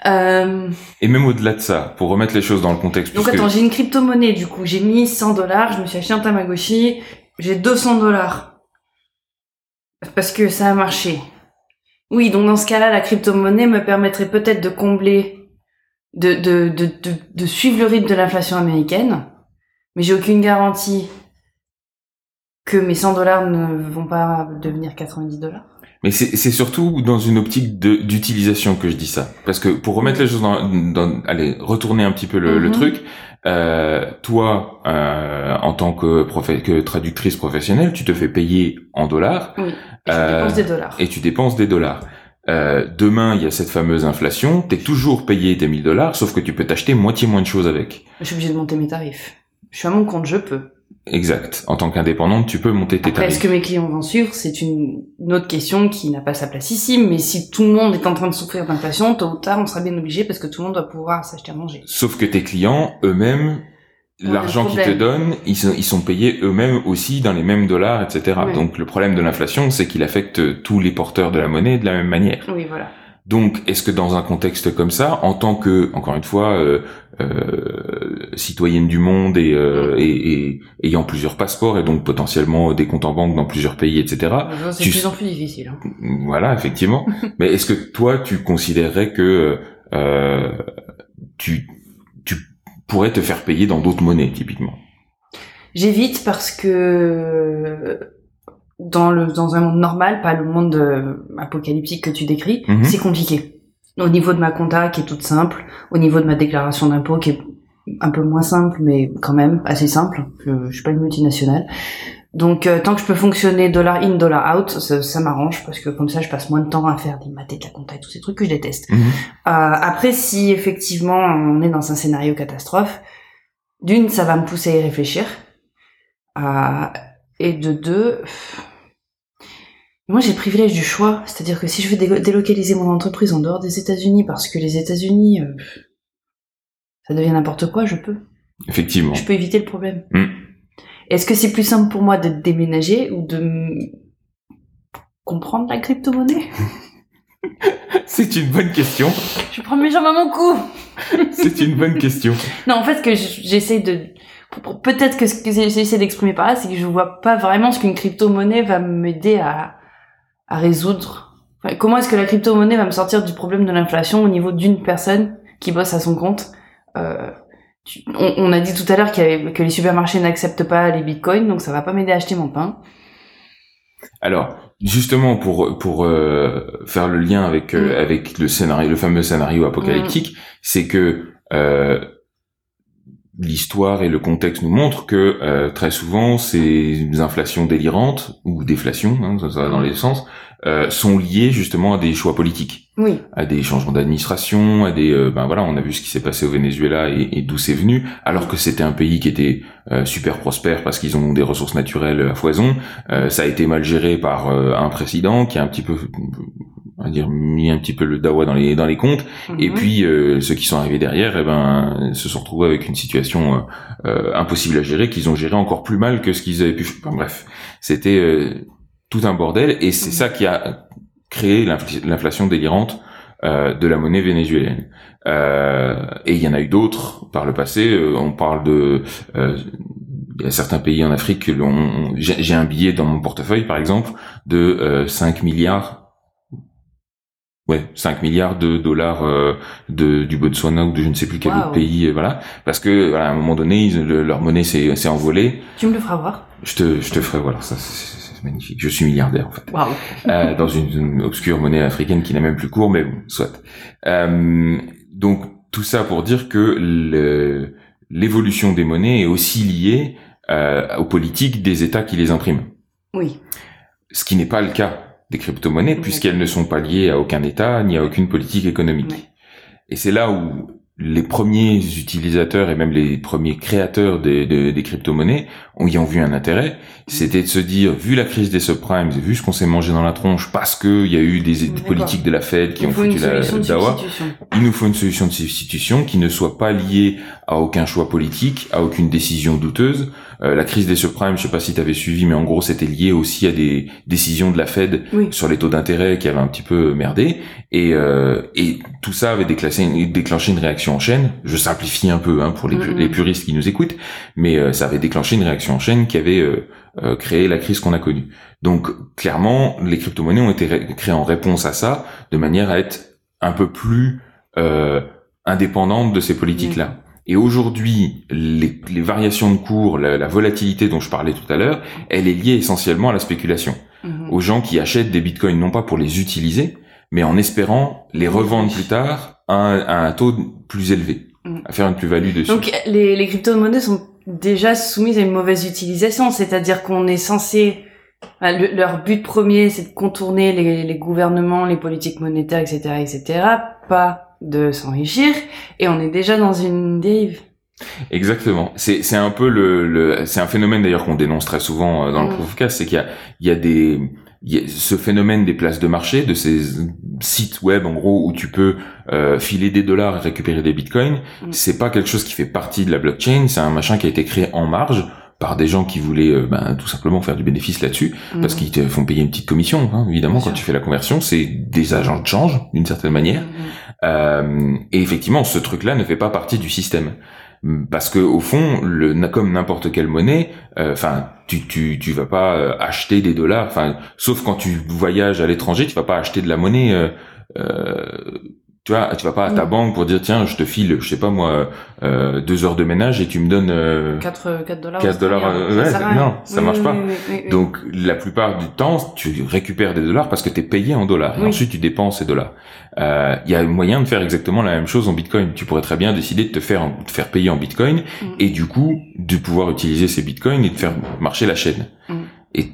Euh, et même au-delà de ça, pour remettre les choses dans le contexte, Donc puisque- attends, j'ai une crypto-monnaie du coup, j'ai mis 100 dollars, je me suis acheté un Tamagotchi, j'ai 200 dollars. Parce que ça a marché. Oui, donc dans ce cas-là, la crypto-monnaie me permettrait peut-être de combler, de, de, de, de, de suivre le rythme de l'inflation américaine, mais j'ai aucune garantie que mes 100 dollars ne vont pas devenir 90 dollars. Mais c'est surtout dans une optique d'utilisation que je dis ça. Parce que pour remettre les choses dans... dans allez, retourner un petit peu le, le Mhm. truc, euh, toi, euh, en tant que, traductrice professionnelle, tu te fais payer en dollars Oui, et je Euh, dépense des dollars. et tu dépenses des dollars. Demain, il y a cette fameuse inflation, t'es toujours payé tes 1000 dollars, sauf que tu peux t'acheter moitié moins de choses avec. Je suis obligée de monter mes tarifs. Je suis à mon compte, je peux. Exact. En tant qu'indépendante, tu peux monter tes Après, est-ce tarifs. que mes clients vont suivre? C'est une, une autre question qui n'a pas sa place ici, mais si tout le monde est en train de souffrir d'inflation, tôt ou tard, on sera bien obligé parce que tout le monde doit pouvoir s'acheter à manger. Sauf que tes clients, eux-mêmes, l'argent qu'ils te donnent, ils sont, ils sont payés eux-mêmes aussi dans les mêmes dollars, etc. Donc le problème de l'inflation, c'est qu'il affecte tous les porteurs de la monnaie de la même manière. Oui, voilà. Donc, est-ce que dans un contexte comme ça, en tant que, encore une fois, euh, euh, citoyenne du monde et, euh, et, et, ayant plusieurs passeports et donc potentiellement des comptes en banque dans plusieurs pays, etc. C'est de plus en plus difficile. Hein. Voilà, effectivement. Mais est-ce que toi, tu considérerais que euh, tu, tu pourrais te faire payer dans d'autres monnaies, typiquement? J'évite parce que dans le dans un monde normal, pas le monde euh, apocalyptique que tu décris, Mhm. c'est compliqué. Au niveau de ma compta qui est toute simple, au niveau de ma déclaration d'impôt qui est un peu moins simple mais quand même assez simple. Je, je suis pas une multinationale. Donc euh, tant que je peux fonctionner dollar in dollar out, ça, ça m'arrange parce que comme ça je passe moins de temps à faire des maths et de la compta et tous ces trucs que je déteste. Mhm. Euh, après, si effectivement on est dans un scénario catastrophe, d'une, ça va me pousser à y réfléchir. Et de deux, moi j'ai le privilège du choix. C'est-à-dire que si je veux délo- délocaliser mon entreprise en dehors des États-Unis parce que les États-Unis, euh, ça devient n'importe quoi, je peux. Effectivement. Je peux éviter le problème. Mm. Est-ce que c'est plus simple pour moi de déménager ou de comprendre la crypto-monnaie? C'est une bonne question. Je prends mes jambes à mon cou C'est une bonne question. Non, en fait, ce que j'essaie de... Peut-être que ce que j'essaie d'exprimer par là, c'est que je vois pas vraiment ce qu'une crypto-monnaie va m'aider à, à résoudre. Enfin, comment est-ce que la crypto-monnaie va me sortir du problème de l'inflation au niveau d'une personne qui bosse à son compte euh, tu- on, on a dit tout à l'heure que les supermarchés n'acceptent pas les bitcoins, donc ça va pas m'aider à acheter mon pain. Alors, justement, pour pour euh, faire le lien avec euh, Mm. avec le scénario, le fameux scénario apocalyptique, c'est que euh, l'histoire et le contexte nous montrent que euh, très souvent ces inflations délirantes ou déflations, hein, ça, va dans les sens, euh, sont liées justement à des choix politiques, Oui. à des changements d'administration, à des euh, ben voilà, on a vu ce qui s'est passé au Venezuela et, et d'où c'est venu, alors que c'était un pays qui était euh, super prospère parce qu'ils ont des ressources naturelles à foison. Euh, ça a été mal géré par euh, un président qui a un petit peu, on va dire, mis un petit peu le dawa dans les dans les comptes. Et Mhm. puis euh, ceux qui sont arrivés derrière, eh ben, se sont retrouvés avec une situation impossible à gérer, qu'ils ont géré encore plus mal que ce qu'ils avaient pu. Enfin, bref, c'était euh, tout un bordel, et c'est Mhm. ça qui a l'infl- l'inflation délirante euh, de la monnaie vénézuélienne. Euh, et il y en a eu d'autres par le passé. euh, on parle de il certains pays en Afrique, j'ai un billet dans mon portefeuille, par exemple, de euh, 5 milliards Ouais, 5 milliards de dollars euh, de, du Botswana ou de je ne sais plus quel Wow. autre pays, euh, voilà. Parce que voilà, à un moment donné, ils- le- leur monnaie s'est s'est envolée. Tu me le feras voir. Je te, je te ferai voilà, ça c'est magnifique. Je suis milliardaire en fait, Waouh. Euh, dans une, une obscure monnaie africaine qui n'a même plus cours, mais bon, soit. Euh, donc tout ça pour dire que l'évolution des monnaies est aussi liée aux politiques des États qui les impriment Oui. ce qui n'est pas le cas des crypto-monnaies puisqu'elles ne sont pas liées à aucun État ni à aucune politique économique. Ouais. Et c'est là où les premiers utilisateurs et même les premiers créateurs des, des- des crypto-monnaies ont y ont vu un intérêt, c'était de se dire, vu la crise des subprimes, vu ce qu'on s'est mangé dans la tronche, parce que il y a eu des, des politiques de la Fed qui Il ont foutu la dawa, substitution. il nous faut une solution de substitution qui ne soit pas liée à aucun choix politique, à aucune décision douteuse. Euh, la crise des subprimes, je sais pas si tu avais suivi, mais en gros, c'était lié aussi à des décisions de la Fed Oui. sur les taux d'intérêt qui avaient un petit peu merdé. Et, euh, et tout ça avait déclenché une, une réaction en chaîne. Je simplifie un peu hein, pour les, les puristes qui nous écoutent, mais euh, ça avait déclenché une réaction en chaîne qui avait euh, euh, créé la crise qu'on a connue. Donc clairement, les crypto-monnaies ont été ré- créées en réponse à ça, de manière à être un peu plus indépendantes de ces politiques-là. Et aujourd'hui, les, les variations de cours, la, la volatilité dont je parlais tout à l'heure, elle est liée essentiellement à la spéculation Mhm. aux gens qui achètent des bitcoins non pas pour les utiliser, mais en espérant les revendre plus tard un, un taux plus élevé, Mm. à faire une plus-value dessus. Donc les, les crypto-monnaies sont déjà soumises à une mauvaise utilisation, c'est-à-dire qu'on est censé... enfin, le- leur but premier, c'est de contourner les, les gouvernements, les politiques monétaires, etc., etc., pas de s'enrichir, et on est déjà dans une dérive. Exactement. C'est c'est un peu le, le c'est un phénomène d'ailleurs qu'on dénonce très souvent euh, dans le Mm. proof of cast, c'est qu'il y a il y a des ce phénomène des places de marché, de ces sites web en gros où tu peux euh, filer des dollars et récupérer des bitcoins. Mm. C'est pas quelque chose qui fait partie de la blockchain, c'est un machin qui a été créé en marge par des gens qui voulaient euh, ben, tout simplement faire du bénéfice là-dessus, parce Mhm. qu'ils te font payer une petite commission, hein, évidemment, Bien quand sûr. tu fais la conversion, c'est des agents de change, d'une certaine manière. Mhm. Euh, et effectivement, ce truc-là ne fait pas partie du système. Parce que au fond, le, comme n'importe quelle monnaie, euh, enfin, tu, tu tu vas pas euh, acheter des dollars, enfin, sauf quand tu voyages à l'étranger, tu vas pas acheter de la monnaie. Euh, tu vois, tu vas pas à ta Mm. banque pour dire tiens, je te file, je sais pas moi, euh, deux heures de ménage et tu me donnes. euh, 4, 4 dollars. 4 dollars, euh, ouais, rien. non, ça marche pas. oui, oui, oui, oui. Donc la plupart du temps, tu récupères des dollars parce que tu es payé en dollars. Et Oui. ensuite, tu dépenses ces dollars. Euh, Il y a moyen de faire exactement la même chose en Bitcoin. Tu pourrais très bien décider de te faire, te faire payer en Bitcoin Mm. et du coup de pouvoir utiliser ces Bitcoins et de faire marcher la chaîne. Mm. Et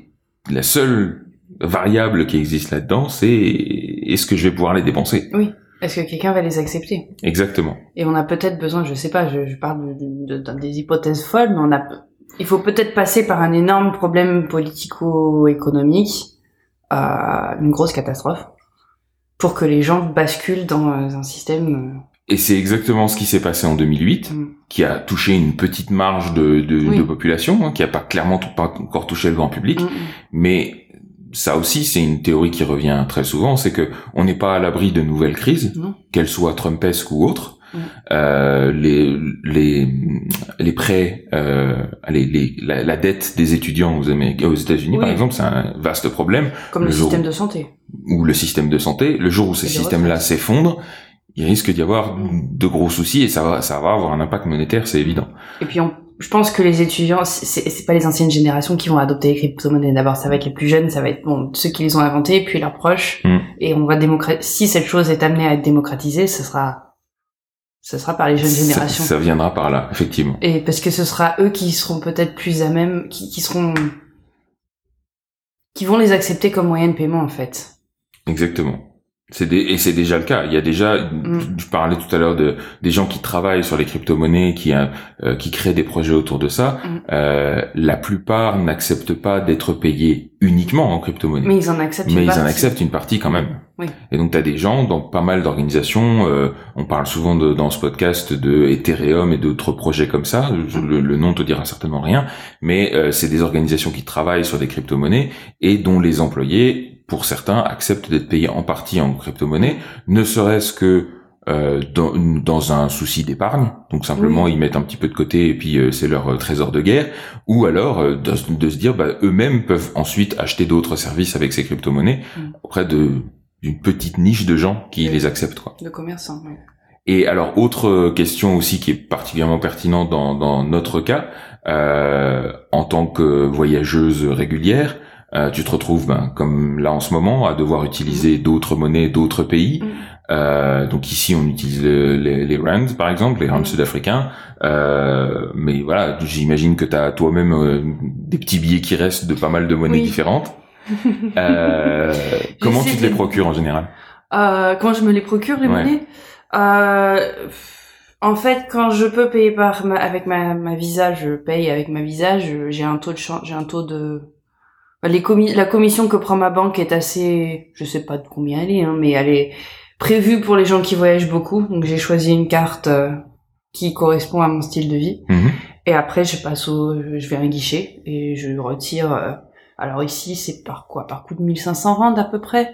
la seule variable qui existe là-dedans, c'est est-ce que je vais pouvoir les dépenser? Est-ce que quelqu'un va les accepter? Exactement. Et on a peut-être besoin, je sais pas, je, je parle de, de- de- des hypothèses folles, mais on a, il faut peut-être passer par un énorme problème politico-économique, euh, une grosse catastrophe, pour que les gens basculent dans euh, un système. Et c'est exactement ce qui s'est passé en 2008, euh, mm. qui a touché une petite marge de, de, Oui. de population, hein, qui a pas clairement tout- pas encore touché le grand public. Mm, mm. Mais ça aussi, c'est une théorie qui revient très souvent, c'est que on n'est pas à l'abri de nouvelles crises, qu'elles soient Trumpesques ou autres. Euh, les les les prêts, euh, les, les la, la dette des étudiants aux, aux États-Unis, par exemple, c'est un vaste problème. Comme Le système où- de santé. Ou le système de santé, le jour où ce Et les système-là retraites. s'effondre, il risque d'y avoir de gros soucis et ça va ça va avoir un impact monétaire, c'est évident. Et puis, on, je pense que les étudiants, c'est- pas les anciennes générations qui vont adopter les crypto-monnaies. D'abord, ça va être les plus jeunes, ça va être bon, ceux qui les ont inventées, puis leurs proches. Mm. Et on va démocratiser. Si cette chose est amenée à être démocratisée, ce sera, ce sera par les jeunes Ça, générations. ça viendra par là, effectivement. Et parce que ce sera eux qui seront peut-être plus à même, qui, qui seront, qui vont les accepter comme moyen de paiement en fait. Exactement. C'est des, et c'est déjà le cas. Il y a déjà, Mm. je parlais tout à l'heure de des gens qui travaillent sur les crypto-monnaies, qui euh, euh, qui créent des projets autour de ça. Mm. Euh, la plupart n'acceptent pas d'être payés uniquement en crypto-monnaie, Mais ils en acceptent. mais une ils en partie. acceptent une partie quand même. Oui. Et donc tu as des gens dans pas mal d'organisations. euh, on parle souvent de, dans ce podcast de Ethereum et d'autres projets comme ça. Le, le nom te dira certainement rien, mais euh, c'est des organisations qui travaillent sur des crypto-monnaies et dont les employés, pour certains, acceptent d'être payés en partie en crypto-monnaie, ne serait-ce que euh, dans, dans un souci d'épargne, donc simplement Oui. ils mettent un petit peu de côté et puis euh, c'est leur euh, trésor de guerre, ou alors euh, de, de se dire bah, eux-mêmes peuvent ensuite acheter d'autres services avec ces crypto-monnaies Mm. auprès de d'une petite niche de gens qui Oui. les acceptent quoi. De commerçants. ouais. Et alors, autre euh, question aussi qui est particulièrement pertinente dans, dans notre cas, euh, en tant que voyageuse régulière, euh, tu te retrouves, ben, comme là en ce moment, à devoir utiliser d'autres monnaies d'autres pays. Mm. Euh, donc ici, on utilise le- les, les rands, par exemple, les rands Mm. sud-africains. Euh, mais voilà, j'imagine que tu as toi-même euh, des petits billets qui restent de pas mal de monnaies Oui. différentes. Euh, comment tu te les procures en général? Euh, quand je me les procure, les Ouais. monnaies? Euh, En fait, quand je peux payer par ma, avec ma, ma visa, je paye avec ma visa. J'ai un taux de change, j'ai un taux de les commis, la commission que prend ma banque est assez, je sais pas de combien elle est, hein, mais elle est prévue pour les gens qui voyagent beaucoup. Donc j'ai choisi une carte euh, qui correspond à mon style de vie. Mhm. Et après, je passe au, je vais à un guichet et je retire. euh, alors ici, c'est par quoi? Par coup de 1500 rand à peu près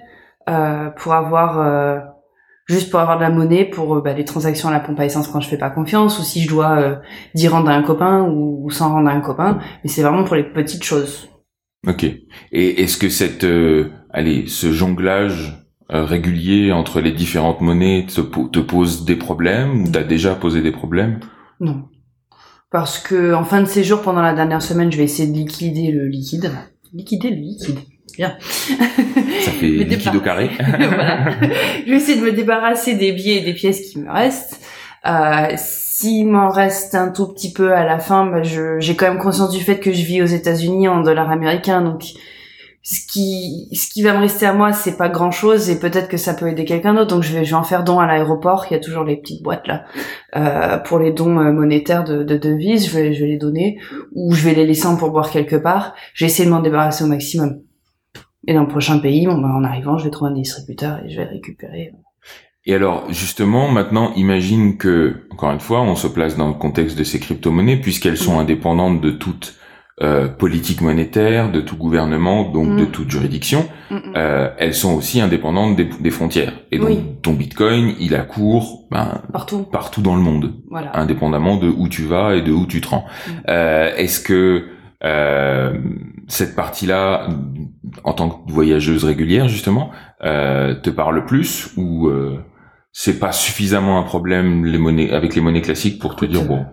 euh, pour avoir euh, juste pour avoir de la monnaie pour euh, bah, les transactions à la pompe à essence quand je fais pas confiance ou si je dois euh, 10 rendre à un copain ou, ou 100 rendre à un copain. Mais c'est vraiment pour les petites choses. Ok. Et est-ce que cette, euh, allez, ce jonglage euh, régulier entre les différentes monnaies te, po- te pose des problèmes ou t'as déjà posé des problèmes? Non. Parce que en fin de séjour, pendant la dernière semaine, je vais essayer de liquider le liquide. Liquider le liquide. Bien. Ça fait liquide au carré. voilà. Je vais essayer de me débarrasser des billets et des pièces qui me restent. Euh, S'il m'en reste un tout petit peu à la fin, bah, j'ai quand même conscience du fait que je vis aux États-Unis en dollars américains, donc ce qui ce qui va me rester à moi, c'est pas grand chose et peut-être que ça peut aider quelqu'un d'autre. Donc je vais je vais en faire don à l'aéroport. Il y a toujours les petites boîtes là euh, pour les dons euh, monétaires de, de devises. Je vais je vais les donner ou je vais les laisser en pourboire quelque part. J'ai essayé de m'en débarrasser au maximum. Et dans le prochain pays, bon, bah, en arrivant, je vais trouver un distributeur et je vais récupérer. Et alors, justement, maintenant, imagine que, encore une fois, on se place dans le contexte de ces crypto-monnaies, puisqu'elles sont Mhm. indépendantes de toute euh, politique monétaire, de tout gouvernement, donc Mm. de toute juridiction, Mm, mm. euh, elles sont aussi indépendantes des, des frontières. Et donc Oui. ton Bitcoin, il a cours ben, Partout. partout dans le monde, Voilà. indépendamment de où tu vas et de où tu te rends. Mm. Euh, Est-ce que euh, cette partie-là, en tant que voyageuse régulière justement, euh, te parle plus ou euh, c'est pas suffisamment un problème les monnaies avec les monnaies classiques pour te dire bon.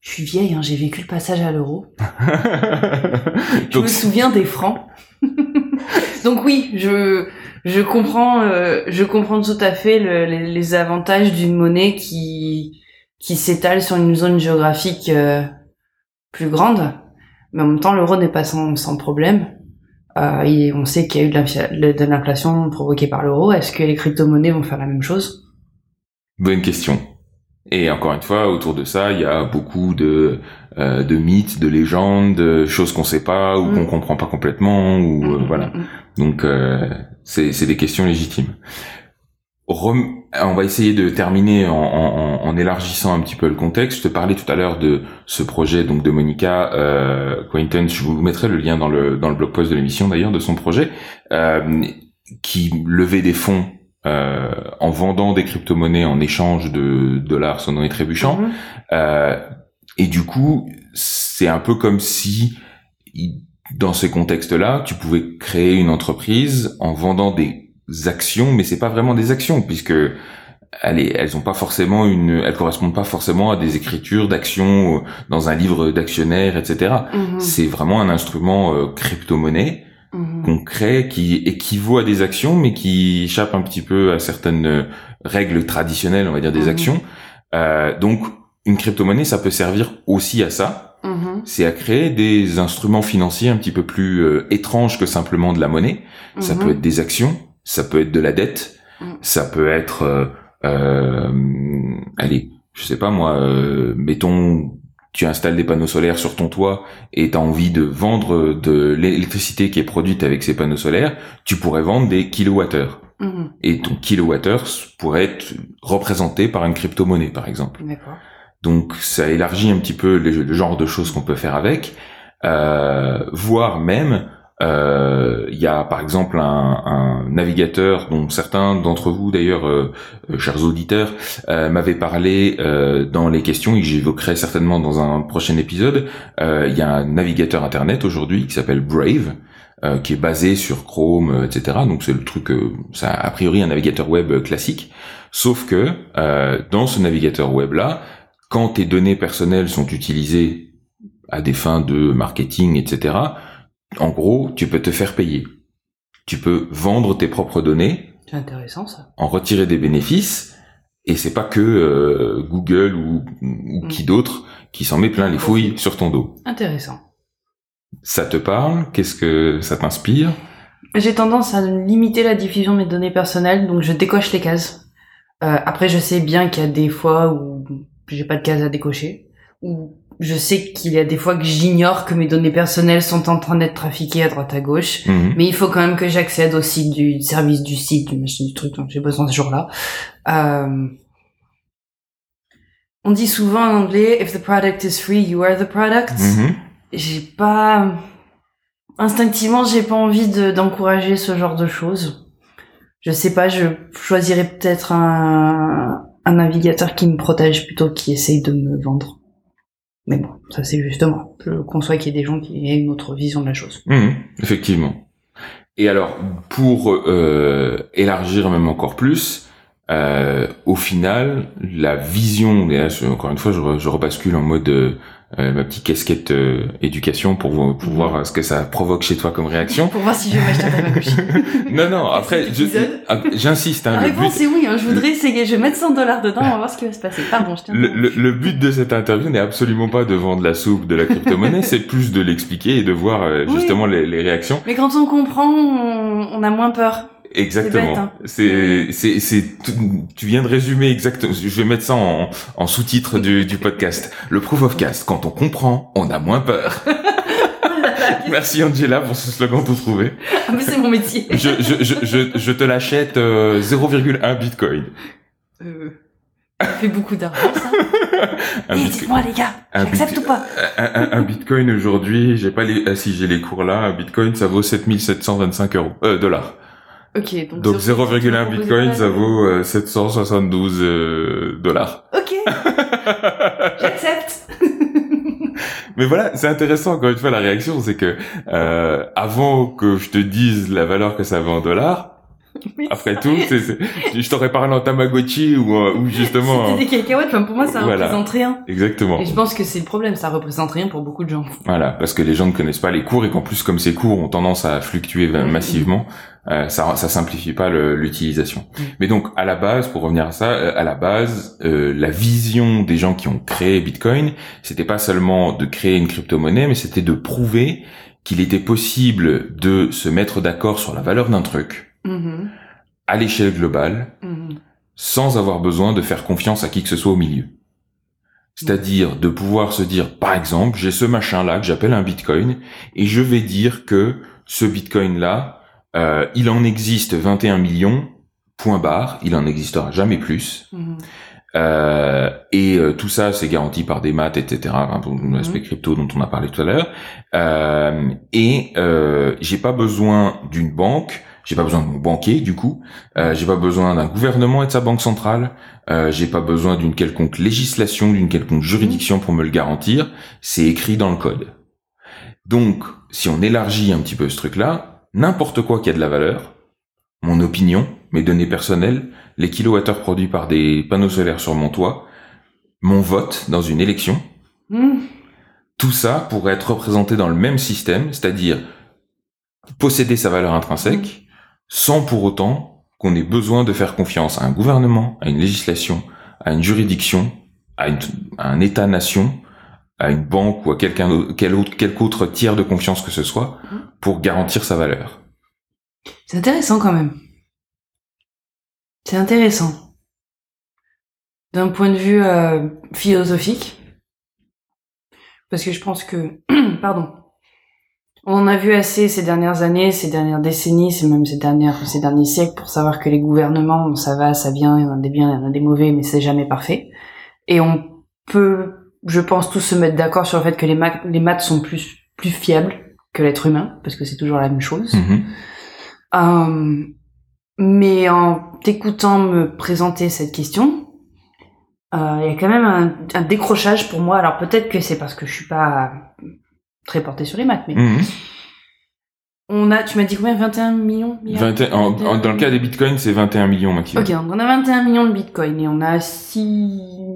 Je suis vieille, hein, j'ai vécu le passage à l'euro. Je me souviens des francs. Donc oui, je je comprends euh, je comprends tout à fait le- les, les avantages d'une monnaie qui qui s'étale sur une zone géographique euh, plus grande, mais en même temps l'euro n'est pas sans, sans problème. Euh, et on sait qu'il y a eu de l'inflation provoquée par l'euro. Est-ce que les crypto-monnaies vont faire la même chose? Bonne question. Et encore une fois, autour de ça, il y a beaucoup de euh, de mythes, de légendes, de choses qu'on sait pas ou Mm. qu'on comprend pas complètement ou euh, Mm, mm, voilà. mm. Donc euh, c'est des questions légitimes. Rem- on va essayer de terminer en, en- en élargissant un petit peu le contexte. Je te parlais tout à l'heure de ce projet donc de Monica euh, Quaintance. Je vous mettrai le lien dans le dans le blog post de l'émission d'ailleurs de son projet euh, qui levait des fonds euh, en vendant des crypto-monnaies en échange de dollars sonnant et trébuchants. Mhm. Euh, et du coup, c'est un peu comme si, dans ces contextes-là, tu pouvais créer une entreprise en vendant des actions, mais c'est pas vraiment des actions puisque elles, elles ont pas forcément une, elles correspondent pas forcément à des écritures d'actions euh, dans un livre d'actionnaires, etc. Mhm. C'est vraiment un instrument euh, crypto-monnaie Mhm. qu'on crée qui équivaut à des actions mais qui échappe un petit peu à certaines euh, règles traditionnelles on va dire des Mhm. actions Euh, donc une crypto-monnaie ça peut servir aussi à ça Mhm. c'est à créer des instruments financiers un petit peu plus euh, étranges que simplement de la monnaie ça peut être des actions ça peut être de la dette Mhm. ça peut être euh, euh, allez je sais pas moi euh, mettons tu installes des panneaux solaires sur ton toit et tu as envie de vendre de l'électricité qui est produite avec ces panneaux solaires, tu pourrais vendre des kilowattheures. Mhm. Et ton kilowattheure pourrait être représenté par une crypto-monnaie, par exemple. Donc ça élargit un petit peu le, le genre de choses qu'on peut faire avec, euh, voire même euh, il y a par exemple un, un navigateur dont certains d'entre vous d'ailleurs, euh, euh, chers auditeurs, euh, m'avaient parlé euh, dans les questions et que j'évoquerai certainement dans un prochain épisode. Il y a un navigateur internet aujourd'hui qui s'appelle Brave. qui est basé sur Chrome, etc. Donc c'est le truc, ça a priori un navigateur web classique. Sauf que dans ce navigateur web là, quand tes données personnelles sont utilisées à des fins de marketing, etc., en gros, tu peux te faire payer. Tu peux vendre tes propres données, C'est intéressant ça. en retirer des bénéfices, et c'est pas que euh, Google ou, ou Mm. qui d'autre qui s'en met plein les fouilles sur ton dos. Intéressant. Ça te parle? Qu'est-ce que ça t'inspire? J'ai tendance à limiter la diffusion de mes données personnelles, donc je décoche les cases. Euh, après, je sais bien qu'il y a des fois où j'ai pas de cases à décocher, ou je sais qu'il y a des fois que j'ignore que mes données personnelles sont en train d'être trafiquées à droite à gauche, Mhm. mais il faut quand même que j'accède au site du service du site, du machin du truc, donc j'ai besoin ce jour-là. Euh, On dit souvent en anglais, if the product is free, you are the product Mhm. j'ai pas instinctivement j'ai pas envie de- d'encourager ce genre de choses je sais pas je choisirais peut-être un un navigateur qui me protège plutôt qui essaye de me vendre mais bon ça c'est justement je conçois qu'il y ait des gens qui aient une autre vision de la chose Mhm, effectivement. Et alors, pour euh, élargir même encore plus, euh, au final, la vision, et encore une fois, je rebascule en mode euh, euh, ma petite casquette euh, éducation pour, pour Mhm. voir euh, ce que ça provoque chez toi comme réaction. pour voir si je vais m'acheter un Tamagotchi non, non, après, épisode ah, j'insiste, hein, la réponse but, est oui hein, je voudrais essayer je vais mettre 100 dollars dedans on va voir ce qui va se passer pardon je tiens le, le- le but de cette interview n'est absolument pas de vendre la soupe de la crypto-monnaie, c'est plus de l'expliquer et de voir euh, Oui. justement les, les réactions. mais quand on comprend on, on a moins peur Exactement. hein. C'est, c'est, c'est, tu viens de résumer exactement. Je vais mettre ça en, en sous-titre du, du podcast. Le proof of cast. Quand on comprend, on a moins peur. Merci Angela pour ce slogan tout trouvé. Ah, mais c'est mon métier Je, je, je, je, je te l'achète euh, 0,1 bitcoin. Euh, ça fait beaucoup d'argent, ça. un, Eh, dites-moi les gars, j'accepte ou pas un, un- un bitcoin aujourd'hui, j'ai pas les, ah, si j'ai les cours là, un bitcoin ça vaut 7725 euros, euh, dollars. Ok, donc, Donc sur- 0,1 sur- bitcoin ça vaut euh, 772 euh, dollars. Ok, j'accepte. Mais voilà, c'est intéressant encore une fois la réaction, c'est que euh, avant que je te dise la valeur que ça vaut en dollars, après tout, c'est, c'est- je t'aurais parlé en Tamagotchi ou, ou justement, C'était des cacahuètes, enfin, pour moi ça Voilà. représente rien. exactement. Et je pense que c'est le problème, ça représente rien pour beaucoup de gens. Voilà, parce que les gens ne connaissent pas les cours et qu'en plus comme ces cours ont tendance à fluctuer Mhm. massivement, euh, ça ça simplifie pas l'utilisation. Mhm. Mais donc à la base, pour revenir à ça, euh, à la base, euh, la vision des gens qui ont créé Bitcoin, c'était pas seulement de créer une crypto-monnaie, mais c'était de prouver qu'il était possible de se mettre d'accord sur la valeur d'un truc Mhm, à l'échelle globale mhm. sans avoir besoin de faire confiance à qui que ce soit au milieu. C'est-à-dire de pouvoir se dire, par exemple, j'ai ce machin-là que j'appelle un bitcoin, et je vais dire que ce bitcoin-là, euh, il en existe 21 millions, point barre, il en existera jamais plus. Mhm. Euh, et euh, tout ça, c'est garanti par des maths, etc. Pour l'aspect crypto dont on a parlé tout à l'heure. Et j'ai pas besoin d'une banque, j'ai pas besoin de mon banquier du coup, euh, j'ai pas besoin d'un gouvernement et de sa banque centrale, euh, j'ai pas besoin d'une quelconque législation, d'une quelconque juridiction pour me le garantir. C'est écrit dans le code. Donc, si on élargit un petit peu ce truc-là, n'importe quoi qui a de la valeur, mon opinion, mes données personnelles, les kilowattheures produits par des panneaux solaires sur mon toit, mon vote dans une élection, Mhm. tout ça pourrait être représenté dans le même système, c'est-à-dire posséder sa valeur intrinsèque, sans pour autant qu'on ait besoin de faire confiance à un gouvernement, à une législation, à une juridiction, à, une- à un État-nation, à une banque ou à quelqu'un, d'autre- quel autre, quelque autre tiers de confiance que ce soit, Mhm. pour garantir sa valeur. C'est intéressant quand même. C'est intéressant. D'un point de vue euh, philosophique. Parce que je pense que... Pardon. On a vu assez ces dernières années, ces dernières décennies, c'est même ces, dernières, ces derniers siècles pour savoir que les gouvernements, ça va, ça vient, il y en a des biens, il y en a des mauvais, mais c'est jamais parfait. Et on peut, je pense, tous se mettre d'accord sur le fait que les, ma- les maths sont plus, plus fiables que l'être humain, parce que c'est toujours la même chose. Mhm. Euh, mais en t'écoutant me présenter cette question, euh, il y a quand même un, un décrochage pour moi. Alors peut-être que c'est parce que je suis pas très portée sur les maths, mais Mhm. on a, tu m'as dit combien 21 millions milliards 21 en- en- dans le cas des bitcoins, c'est 21 millions maximum. Ok, donc on a 21 millions de bitcoins et on a 6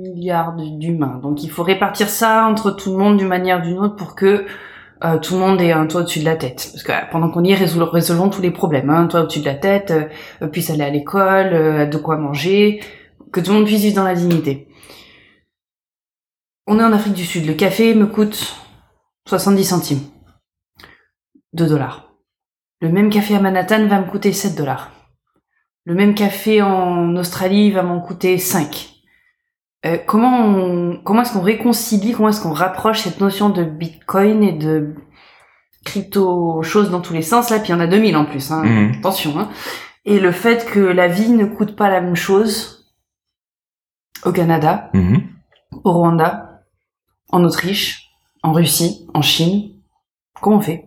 milliards d'humains. Donc il faut répartir ça entre tout le monde d'une manière ou d'une autre pour que euh, tout le monde ait un toit au-dessus de la tête. Parce que euh, pendant qu'on y est, résol- résolvons tous les problèmes. Hein, un toit au-dessus de la tête, euh, euh, puisse aller à l'école, de quoi manger, que tout le monde puisse vivre dans la dignité. On est en Afrique du Sud. Le café me coûte 70 centimes. 2 dollars. Le même café à Manhattan va me coûter 7 dollars. Le même café en Australie va m'en coûter 5. Euh, comment on, comment est-ce qu'on réconcilie, comment est-ce qu'on rapproche cette notion de bitcoin et de crypto choses dans tous les sens? Là, puis il y en a 2000 en plus, hein. Mhm. attention. Hein. Et le fait que la vie ne coûte pas la même chose au Canada, Mhm. au Rwanda, en Autriche, en Russie, en Chine. Comment on fait?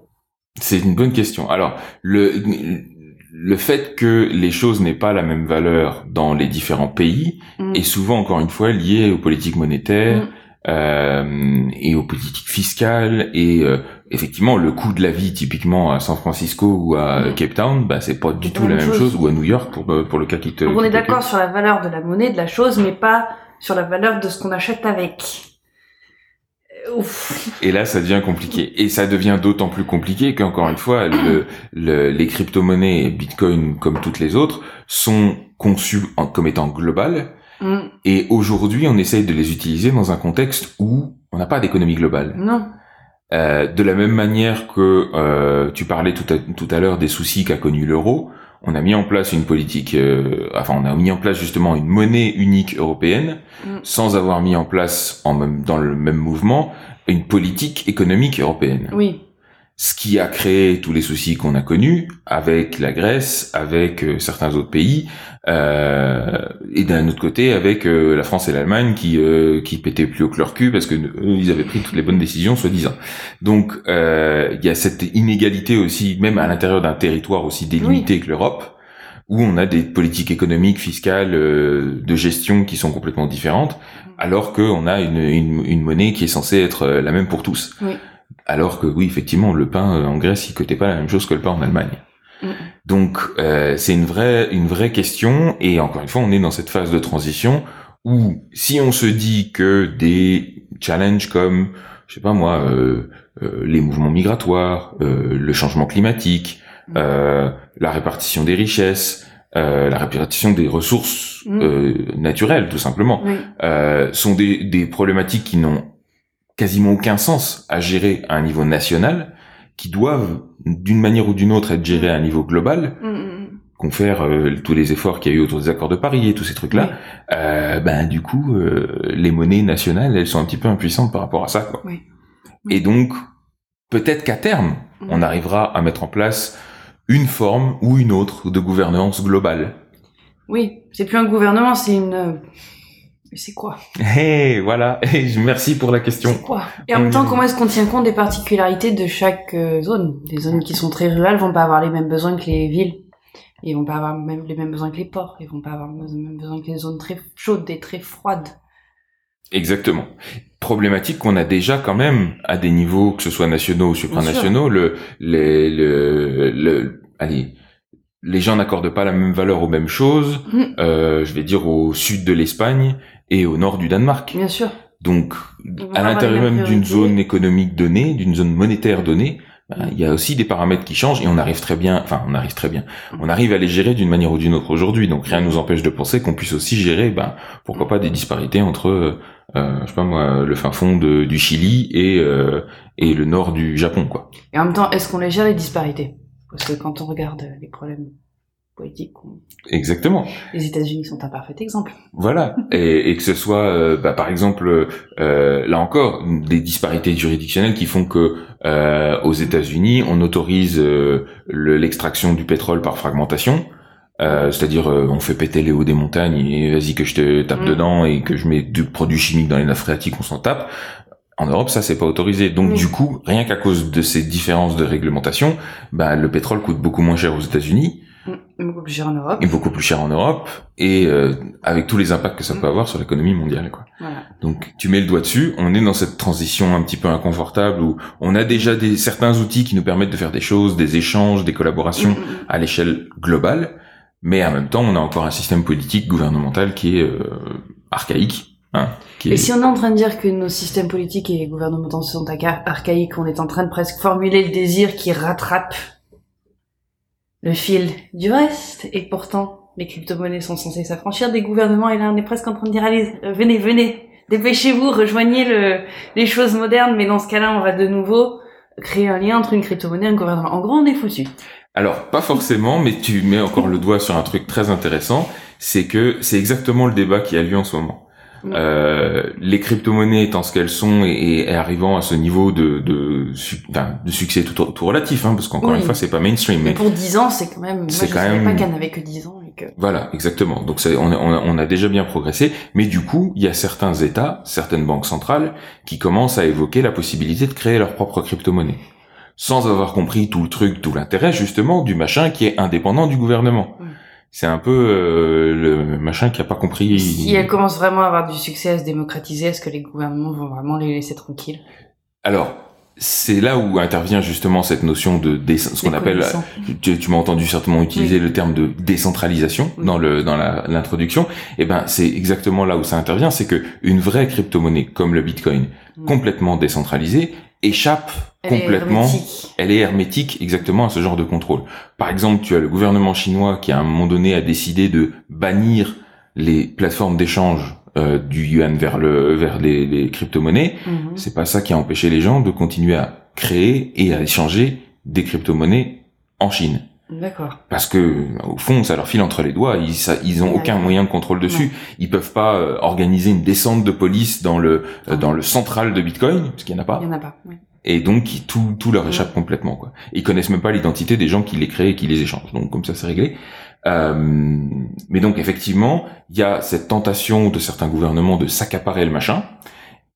C'est une bonne question. Alors, le, le fait que les choses n'aient pas la même valeur dans les différents pays Mm. est souvent, encore une fois, lié aux politiques monétaires Mm. euh, et aux politiques fiscales. Et euh, effectivement, le coût de la vie, typiquement à San Francisco ou à Mm. Cape Town, bah, c'est pas du tout la même chose. chose, ou à New York pour, euh, pour le cas qui te... Donc on est d'accord sur la valeur de la monnaie, de la chose, mais pas sur la valeur de ce qu'on achète avec. Ouf. Et là, ça devient compliqué. Et ça devient d'autant plus compliqué qu'encore une fois, le, le- les crypto-monnaies, et Bitcoin comme toutes les autres, sont conçues en- comme étant globales. Mm. Et aujourd'hui, on essaye de les utiliser dans un contexte où on n'a pas d'économie globale. Non. Euh, de la même manière que euh, tu parlais tout à, tout à l'heure des soucis qu'a connu l'euro, on a mis en place une politique, euh, enfin on a mis en place justement une monnaie unique européenne, Mm. sans avoir mis en place en même, dans le même mouvement une politique économique européenne. Oui. Ce qui a créé tous les soucis qu'on a connus avec la Grèce, avec euh, certains autres pays, euh, et d'un autre côté avec euh, la France et l'Allemagne qui euh, qui pétaient plus haut que leur cul parce que ils avaient pris toutes les bonnes décisions soi-disant. Donc il y a cette inégalité aussi, même à l'intérieur d'un territoire aussi délimité que l'Europe, où on a des politiques économiques, fiscales, de gestion qui sont complètement différentes, alors qu'on a une, une, une, monnaie qui est censée être la même pour tous. Oui. Alors que oui, effectivement, le pain euh, en Grèce, il coûtait pas la même chose que le pain en Allemagne. Mm. Donc euh, c'est une vraie une vraie question et encore une fois, on est dans cette phase de transition où si on se dit que des challenges comme je sais pas moi euh, les mouvements migratoires, le changement climatique, Mm. la répartition des richesses, la répartition des ressources Mm. naturelles tout simplement, Oui. sont des, des problématiques qui n'ont quasiment aucun sens à gérer à un niveau national, qui doivent d'une manière ou d'une autre être gérés à un niveau global, Mm, mm, confère euh, tous les efforts qu'il y a eu autour des accords de Paris et tous ces trucs-là, Oui. euh, ben du coup euh, les monnaies nationales elles sont un petit peu impuissantes par rapport à ça. Quoi. Oui. Et donc peut-être qu'à terme mm. on arrivera à mettre en place une forme ou une autre de gouvernance globale. Oui, c'est plus un gouvernement, c'est une. Euh, C'est quoi? Hey, voilà. Et merci pour la question. C'est quoi? Et en même temps, comment est-ce qu'on tient compte des particularités de chaque euh, zone? Les zones qui sont très rurales vont pas avoir les mêmes besoins que les villes. Ils vont pas avoir même les mêmes besoins que les ports. Ils vont pas avoir les mêmes besoins que les zones très chaudes et très froides. Exactement. Problématique qu'on a déjà quand même à des niveaux, que ce soit nationaux ou supranationaux, le, les, le, le, allez, les gens n'accordent pas la même valeur aux mêmes choses, Mm. euh, je vais dire au sud de l'Espagne et au nord du Danemark. Bien sûr. Donc, à l'intérieur même d'une zone économique donnée, d'une zone monétaire donnée, ben, il y a aussi des paramètres qui changent et on arrive très bien, enfin on arrive très bien, on arrive à les gérer d'une manière ou d'une autre aujourd'hui. Donc rien ne nous empêche de penser qu'on puisse aussi gérer, ben pourquoi pas des disparités entre, euh, euh, je sais pas moi, le fin fond de, du Chili et euh, et le nord du Japon, quoi. Et en même temps, est-ce qu'on les gère les disparités? Parce que quand on regarde les problèmes Exactement. les États-Unis sont un parfait exemple. Voilà, et, et que ce soit, euh, bah, par exemple, euh, là encore, des disparités juridictionnelles qui font que euh, aux États-Unis, on autorise euh, le- l'extraction du pétrole par fragmentation, euh, c'est-à-dire euh, on fait péter les hauts des montagnes et vas-y que je te tape Mm. dedans et que je mets du produit chimique dans les nappes phréatiques, on s'en tape. En Europe, ça c'est pas autorisé. Donc Oui. du coup, rien qu'à cause de ces différences de réglementation, bah, le pétrole coûte beaucoup moins cher aux États-Unis Mm. Beaucoup plus cher en Europe. est beaucoup plus cher en Europe et euh, avec tous les impacts que ça peut avoir sur l'économie mondiale quoi. Voilà. Donc tu mets le doigt dessus, on est dans cette transition un petit peu inconfortable où on a déjà des certains outils qui nous permettent de faire des choses, des échanges, des collaborations Mm, mm, à l'échelle globale, mais en même temps, on a encore un système politique gouvernemental qui est euh, archaïque, hein, qui Et est si on est en train de dire que nos systèmes politiques et gouvernementaux sont archa- archaïques, on est en train de presque formuler le désir qui rattrape le fil du reste, et pourtant, les crypto-monnaies sont censées s'affranchir des gouvernements, et là on est presque en train de dire, allez, euh, venez, venez, dépêchez-vous, rejoignez le, les choses modernes, mais dans ce cas-là, on va de nouveau créer un lien entre une crypto-monnaie et un gouvernement. En gros, on est foutu. Alors, pas forcément, mais tu mets encore le doigt sur un truc très intéressant, c'est que c'est exactement le débat qui a lieu en ce moment. Euh, les crypto-monnaies étant ce qu'elles sont et, et arrivant à ce niveau de, de, de succès tout, tout relatif, hein, parce qu'encore Oui. une fois, c'est pas mainstream, Mais mais pour 10 ans, c'est quand même, moi C'est je quand même- pas qu'elle n'avait que 10 ans et que... Voilà, exactement. Donc on, a, on a- déjà bien progressé, mais du coup, il y a certains États, certaines banques centrales, qui commencent à évoquer la possibilité de créer leur propre crypto-monnaie, sans avoir compris tout le truc, tout l'intérêt justement du machin qui est indépendant du gouvernement. C'est un peu euh, le machin qui a pas compris. Si elle commence vraiment à avoir du succès, à se démocratiser, est-ce que les gouvernements vont vraiment les laisser tranquilles? Alors, c'est là où intervient justement cette notion de ce qu'on appelle tu, tu m'as entendu certainement utiliser le terme de décentralisation Oui. dans le dans l'introduction. Et ben c'est exactement là où ça intervient, c'est que une vraie crypto-monnaie comme le Bitcoin, complètement décentralisée, échappe Elle complètement. Elle est hermétique exactement à ce genre de contrôle. Par exemple, tu as le gouvernement chinois qui à un moment donné a décidé de bannir les plateformes d'échange euh, du yuan vers le vers les, les crypto-monnaies. Mhm. C'est pas ça qui a empêché les gens de continuer à créer et à échanger des crypto-monnaies en Chine. D'accord. Parce que au fond, ça leur file entre les doigts. Ils, ça- ils ont aucun moyen de contrôle dessus. Ils peuvent pas euh, organiser une descente de police dans le euh, dans le central de Bitcoin, parce qu'il y en a pas. Il y en a pas. ouais. et donc tout tout leur échappe complètement quoi. Ils connaissent même pas l'identité des gens qui les créent et qui les échangent. Donc comme ça c'est réglé. Euh, mais donc effectivement, il y a cette tentation de certains gouvernements de s'accaparer le machin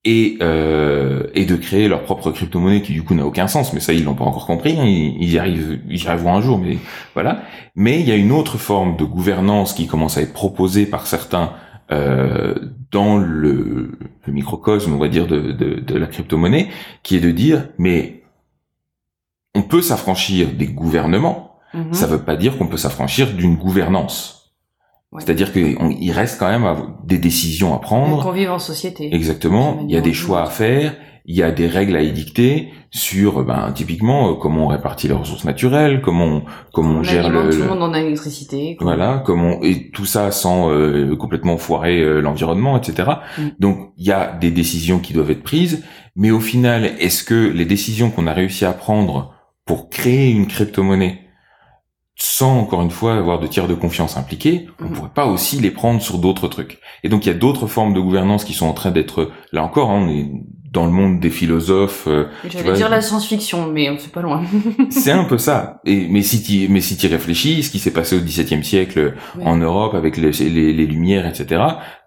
et euh, et de créer leur propre crypto-monnaie qui du coup n'a aucun sens. Mais ça ils l'ont pas encore compris. Hein. Ils, y arrivent, ils y arriveront un jour. Mais voilà. Mais il y a une autre forme de gouvernance qui commence à être proposée par certains euh, dans le, le, microcosme, on va dire, de, de, de la crypto-monnaie, qui est de dire, mais on peut s'affranchir des gouvernements, Mhm. ça veut pas dire qu'on peut s'affranchir d'une gouvernance. Ouais. C'est-à-dire qu'il reste quand même des décisions à prendre. Qu'on vive en société. Exactement. Il y a des choix à faire. Il y a des règles à édicter sur, ben, typiquement, euh, comment on répartit les ressources naturelles, comment on, comment on, On gère le, tout le- monde en électricité. quoi. voilà, comment et tout ça sans euh, complètement foirer euh, l'environnement, etc. Mm. Donc il y a des décisions qui doivent être prises, mais au final, est-ce que les décisions qu'on a réussi à prendre pour créer une crypto-monnaie, sans encore une fois avoir de tiers de confiance impliqués, on Mm. pourrait pas aussi les prendre sur d'autres trucs. Et donc il y a d'autres formes de gouvernance qui sont en train d'être là encore. hein, on est dans le monde des philosophes. euh, J'allais dire la science-fiction, mais on sait pas loin. c'est un peu ça. Et mais si tu mais si tu réfléchis, ce qui s'est passé au XVIIe siècle Ouais. en Europe avec les, les, les Lumières, etc.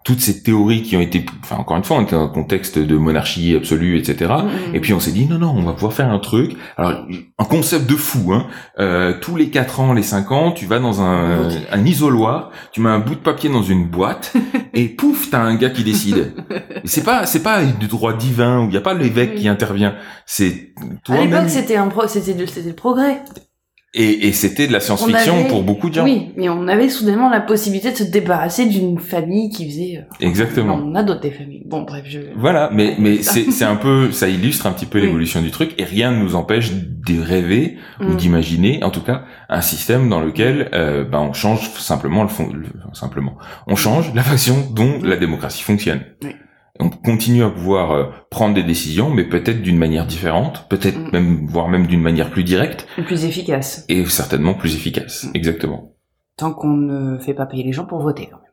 Toutes ces théories qui ont été, enfin encore une fois, on était dans un contexte de monarchie absolue, etc. Mm, mm. Et puis on s'est dit non non, on va pouvoir faire un truc. Alors un concept de fou. Hein. Euh, tous les quatre ans, les cinq ans, tu vas dans un, un isoloir, tu mets un bout de papier dans une boîte et pouf, t'as un gars qui décide. C'est pas c'est pas du droit divin où il y a pas l'évêque Oui. qui intervient. C'est à l'époque, c'était un pro, c'était le progrès. Et, et c'était de la science-fiction pour beaucoup de gens. Oui, mais on avait soudainement la possibilité de se débarrasser d'une famille qui faisait. euh, Exactement. On a d'autres familles. Bon, bref, je. Voilà, mais mais c'est c'est un peu ça illustre un petit peu Oui. l'évolution du truc et rien ne nous empêche de rêver ou Mm. d'imaginer en tout cas un système dans lequel euh, ben on change simplement le fond le- simplement on change la façon dont la démocratie fonctionne. Oui. On continue à pouvoir euh, prendre des décisions, mais peut-être d'une manière différente, peut-être Mm. même voire même d'une manière plus directe Le plus efficace. et certainement plus efficace. Mm. Exactement. Tant qu'on ne fait pas payer les gens pour voter. quand même.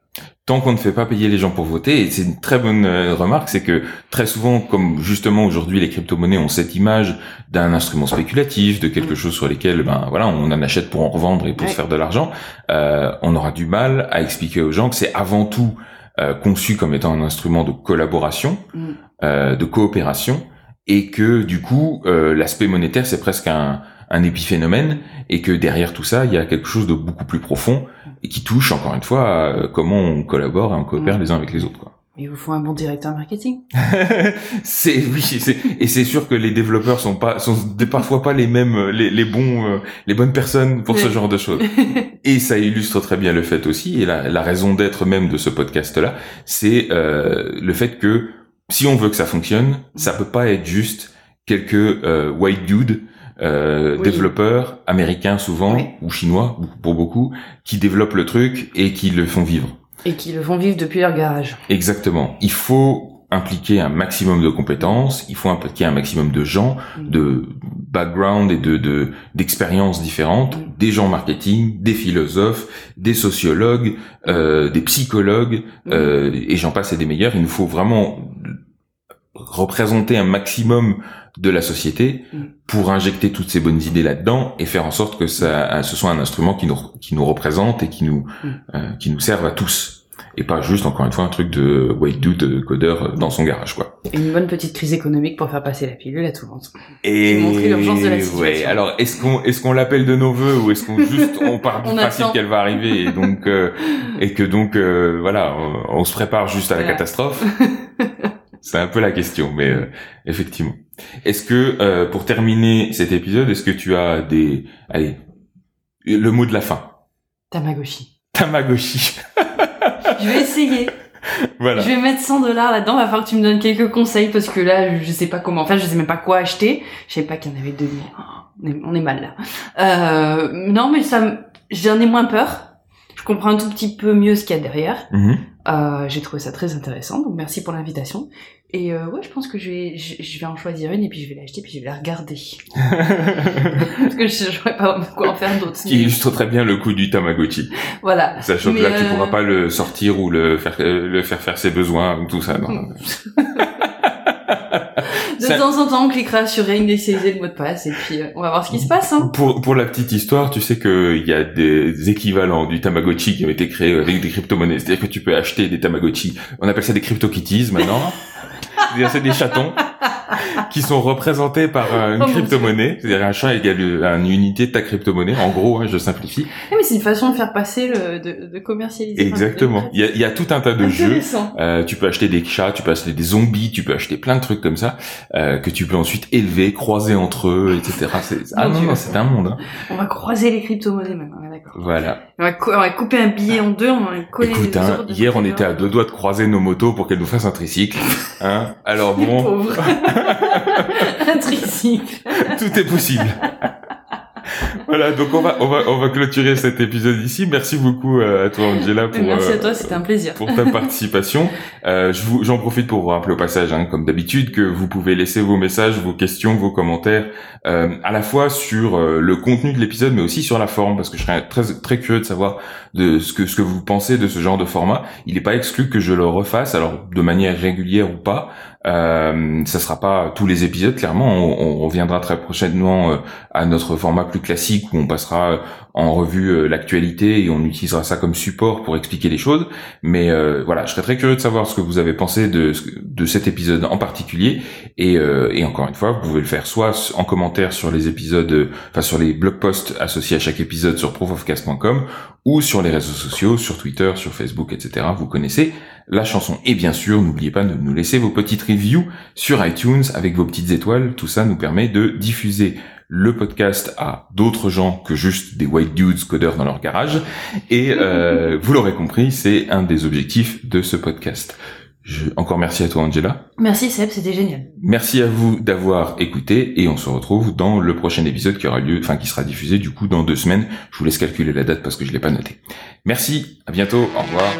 tant qu'on ne fait pas payer les gens pour voter, et c'est une très bonne euh, remarque, c'est que très souvent, comme justement aujourd'hui les crypto-monnaies ont cette image d'un instrument spéculatif, de quelque Mm. chose sur lesquels, ben voilà, on en achète pour en revendre et pour Ouais. se faire de l'argent, euh, on aura du mal à expliquer aux gens que c'est avant tout euh, conçu comme étant un instrument de collaboration, Mm. euh, de coopération, et que du coup, euh, l'aspect monétaire c'est presque un, un épiphénomène, et que derrière tout ça, il y a quelque chose de beaucoup plus profond et qui touche encore une fois à comment on collabore et on coopère Mm. les uns avec les autres. Quoi. Il vous faut un bon directeur marketing. c'est oui, c'est et c'est sûr que les développeurs sont pas sont parfois pas les mêmes euh, les, les bons euh, les bonnes personnes pour ce genre de choses. Et ça illustre très bien le fait aussi et la, la raison d'être même de ce podcast là, c'est euh, le fait que si on veut que ça fonctionne, ça peut pas être juste quelques euh, white dudes euh, Oui. développeurs américains souvent Oui. ou chinois pour beaucoup qui développent le truc et qui le font vivre. Et qui le font vivre depuis leur garage. Exactement. Il faut impliquer un maximum de compétences, il faut impliquer un maximum de gens, Mm. de background et de de- d'expériences différentes, Mm. des gens marketing, des philosophes, des sociologues, euh, des psychologues, Mm. euh, et j'en passe et des meilleurs. Il nous faut vraiment représenter un maximum de la société Mm. pour injecter toutes ces bonnes idées là-dedans et faire en sorte que ça, ce soit un instrument qui nous, qui nous représente et qui nous, Mm. euh, qui nous serve à tous. Et pas juste, encore une fois, un truc de white dude codeur dans son garage, quoi. Une bonne petite crise économique pour faire passer la pilule à tout le monde. Et montrer l'urgence de la situation. ouais, alors est-ce qu'on est-ce qu'on l'appelle de nos voeux ou est-ce qu'on juste on part du On principe qu'elle va arriver et donc euh, et que donc euh, voilà, on, on se prépare juste à la Voilà. catastrophe? C'est un peu la question, mais euh, effectivement. Est-ce que euh, pour terminer cet épisode, est-ce que tu as des allez le mot de la fin? Tamagotchi. Tamagotchi. Je vais essayer. voilà. Je vais mettre 100 dollars là-dedans. Va falloir que tu me donnes quelques conseils parce que là, je sais pas comment faire. Je sais même pas quoi acheter. Je sais pas qu'il y en avait 2000. Oh, on, est, on est mal là. Euh, non, mais ça, j'en ai moins peur. Je comprends un tout petit peu mieux ce qu'il y a derrière. Mhm. Euh, j'ai trouvé ça très intéressant. Donc merci pour l'invitation. Et euh, ouais, je pense que je vais, je, je vais en choisir une et puis je vais l'acheter puis je vais la regarder parce que je j'aurais pas quoi en faire d'autre. Ce qui illustre très bien le coup du Tamagotchi. Voilà. Sachant que là, tu euh, pourras pas le sortir ou le faire, euh, le faire faire ses besoins, tout ça. Non. De Ça- temps en temps, on cliquera sur réinitialiser le mot de passe et puis euh, on va voir ce qui se passe. Hein. Pour, pour la petite histoire, tu sais qu'il y a des équivalents du Tamagotchi qui ont été créés avec des crypto-monnaies. C'est-à-dire que tu peux acheter des Tamagotchi. On appelle ça des crypto-kitties maintenant. C'est-à-dire c'est des chatons qui sont représentés par euh, une Oh mon crypto-monnaie. C'est-à-dire un chat égale une unité de ta crypto-monnaie. En gros, hein, je simplifie. Mais c'est une façon de faire passer le, de, de commercialiser. Exactement. Il y a, y a tout un tas de jeux. Euh, tu peux acheter des chats, tu peux acheter des zombies, tu peux acheter plein de trucs comme ça euh, que tu peux ensuite élever, croiser entre eux, etc. C'est- Ah non, non, c'est un monde. hein. On va croiser les crypto-monnaies maintenant, d'accord. Voilà. On va, cou- on va couper un billet en deux, on va coller Écoute, les hein, hier on était à deux doigts de croiser nos motos pour qu'elles nous fassent un tricycle. Hein Alors bon, Pauvre. un tricycle. tout est possible. voilà, donc on va on va on va clôturer cet épisode ici. Merci beaucoup euh, à toi Angela pour Merci euh, à toi, c'était un plaisir. pour ta participation. Euh, j'en profite pour vous rappeler au passage, hein, comme d'habitude, que vous pouvez laisser vos messages, vos questions, vos commentaires, euh, à la fois sur euh, le contenu de l'épisode, mais aussi sur la forme, parce que je serais très très curieux de savoir de ce que ce que vous pensez de ce genre de format. Il n'est pas exclu que je le refasse, alors de manière régulière ou pas. Euh, ça sera pas tous les épisodes, clairement. On, on reviendra très prochainement euh, à notre format plus classique où on passera en revue euh, l'actualité et on utilisera ça comme support pour expliquer les choses. Mais euh, voilà, je serais très curieux de savoir ce que vous avez pensé de, de cet épisode en particulier. Et, euh, et encore une fois, vous pouvez le faire soit en commentaire sur les épisodes, enfin sur les blog posts associés à chaque épisode sur profofcast.com ou sur les réseaux sociaux, sur Twitter, sur Facebook, etc. Vous connaissez la chanson. Et bien sûr, n'oubliez pas de nous laisser vos petites reviews sur iTunes avec vos petites étoiles. Tout ça nous permet de diffuser le podcast à d'autres gens que juste des white dudes codeurs dans leur garage. Et euh, vous l'aurez compris, c'est un des objectifs de ce podcast. Je, encore merci à toi Angela. Merci Seb, c'était génial. Merci à vous d'avoir écouté et on se retrouve dans le prochain épisode qui aura lieu, enfin qui sera diffusé du coup dans deux semaines. Je vous laisse calculer la date parce que je l'ai pas noté. Merci, à bientôt, au revoir.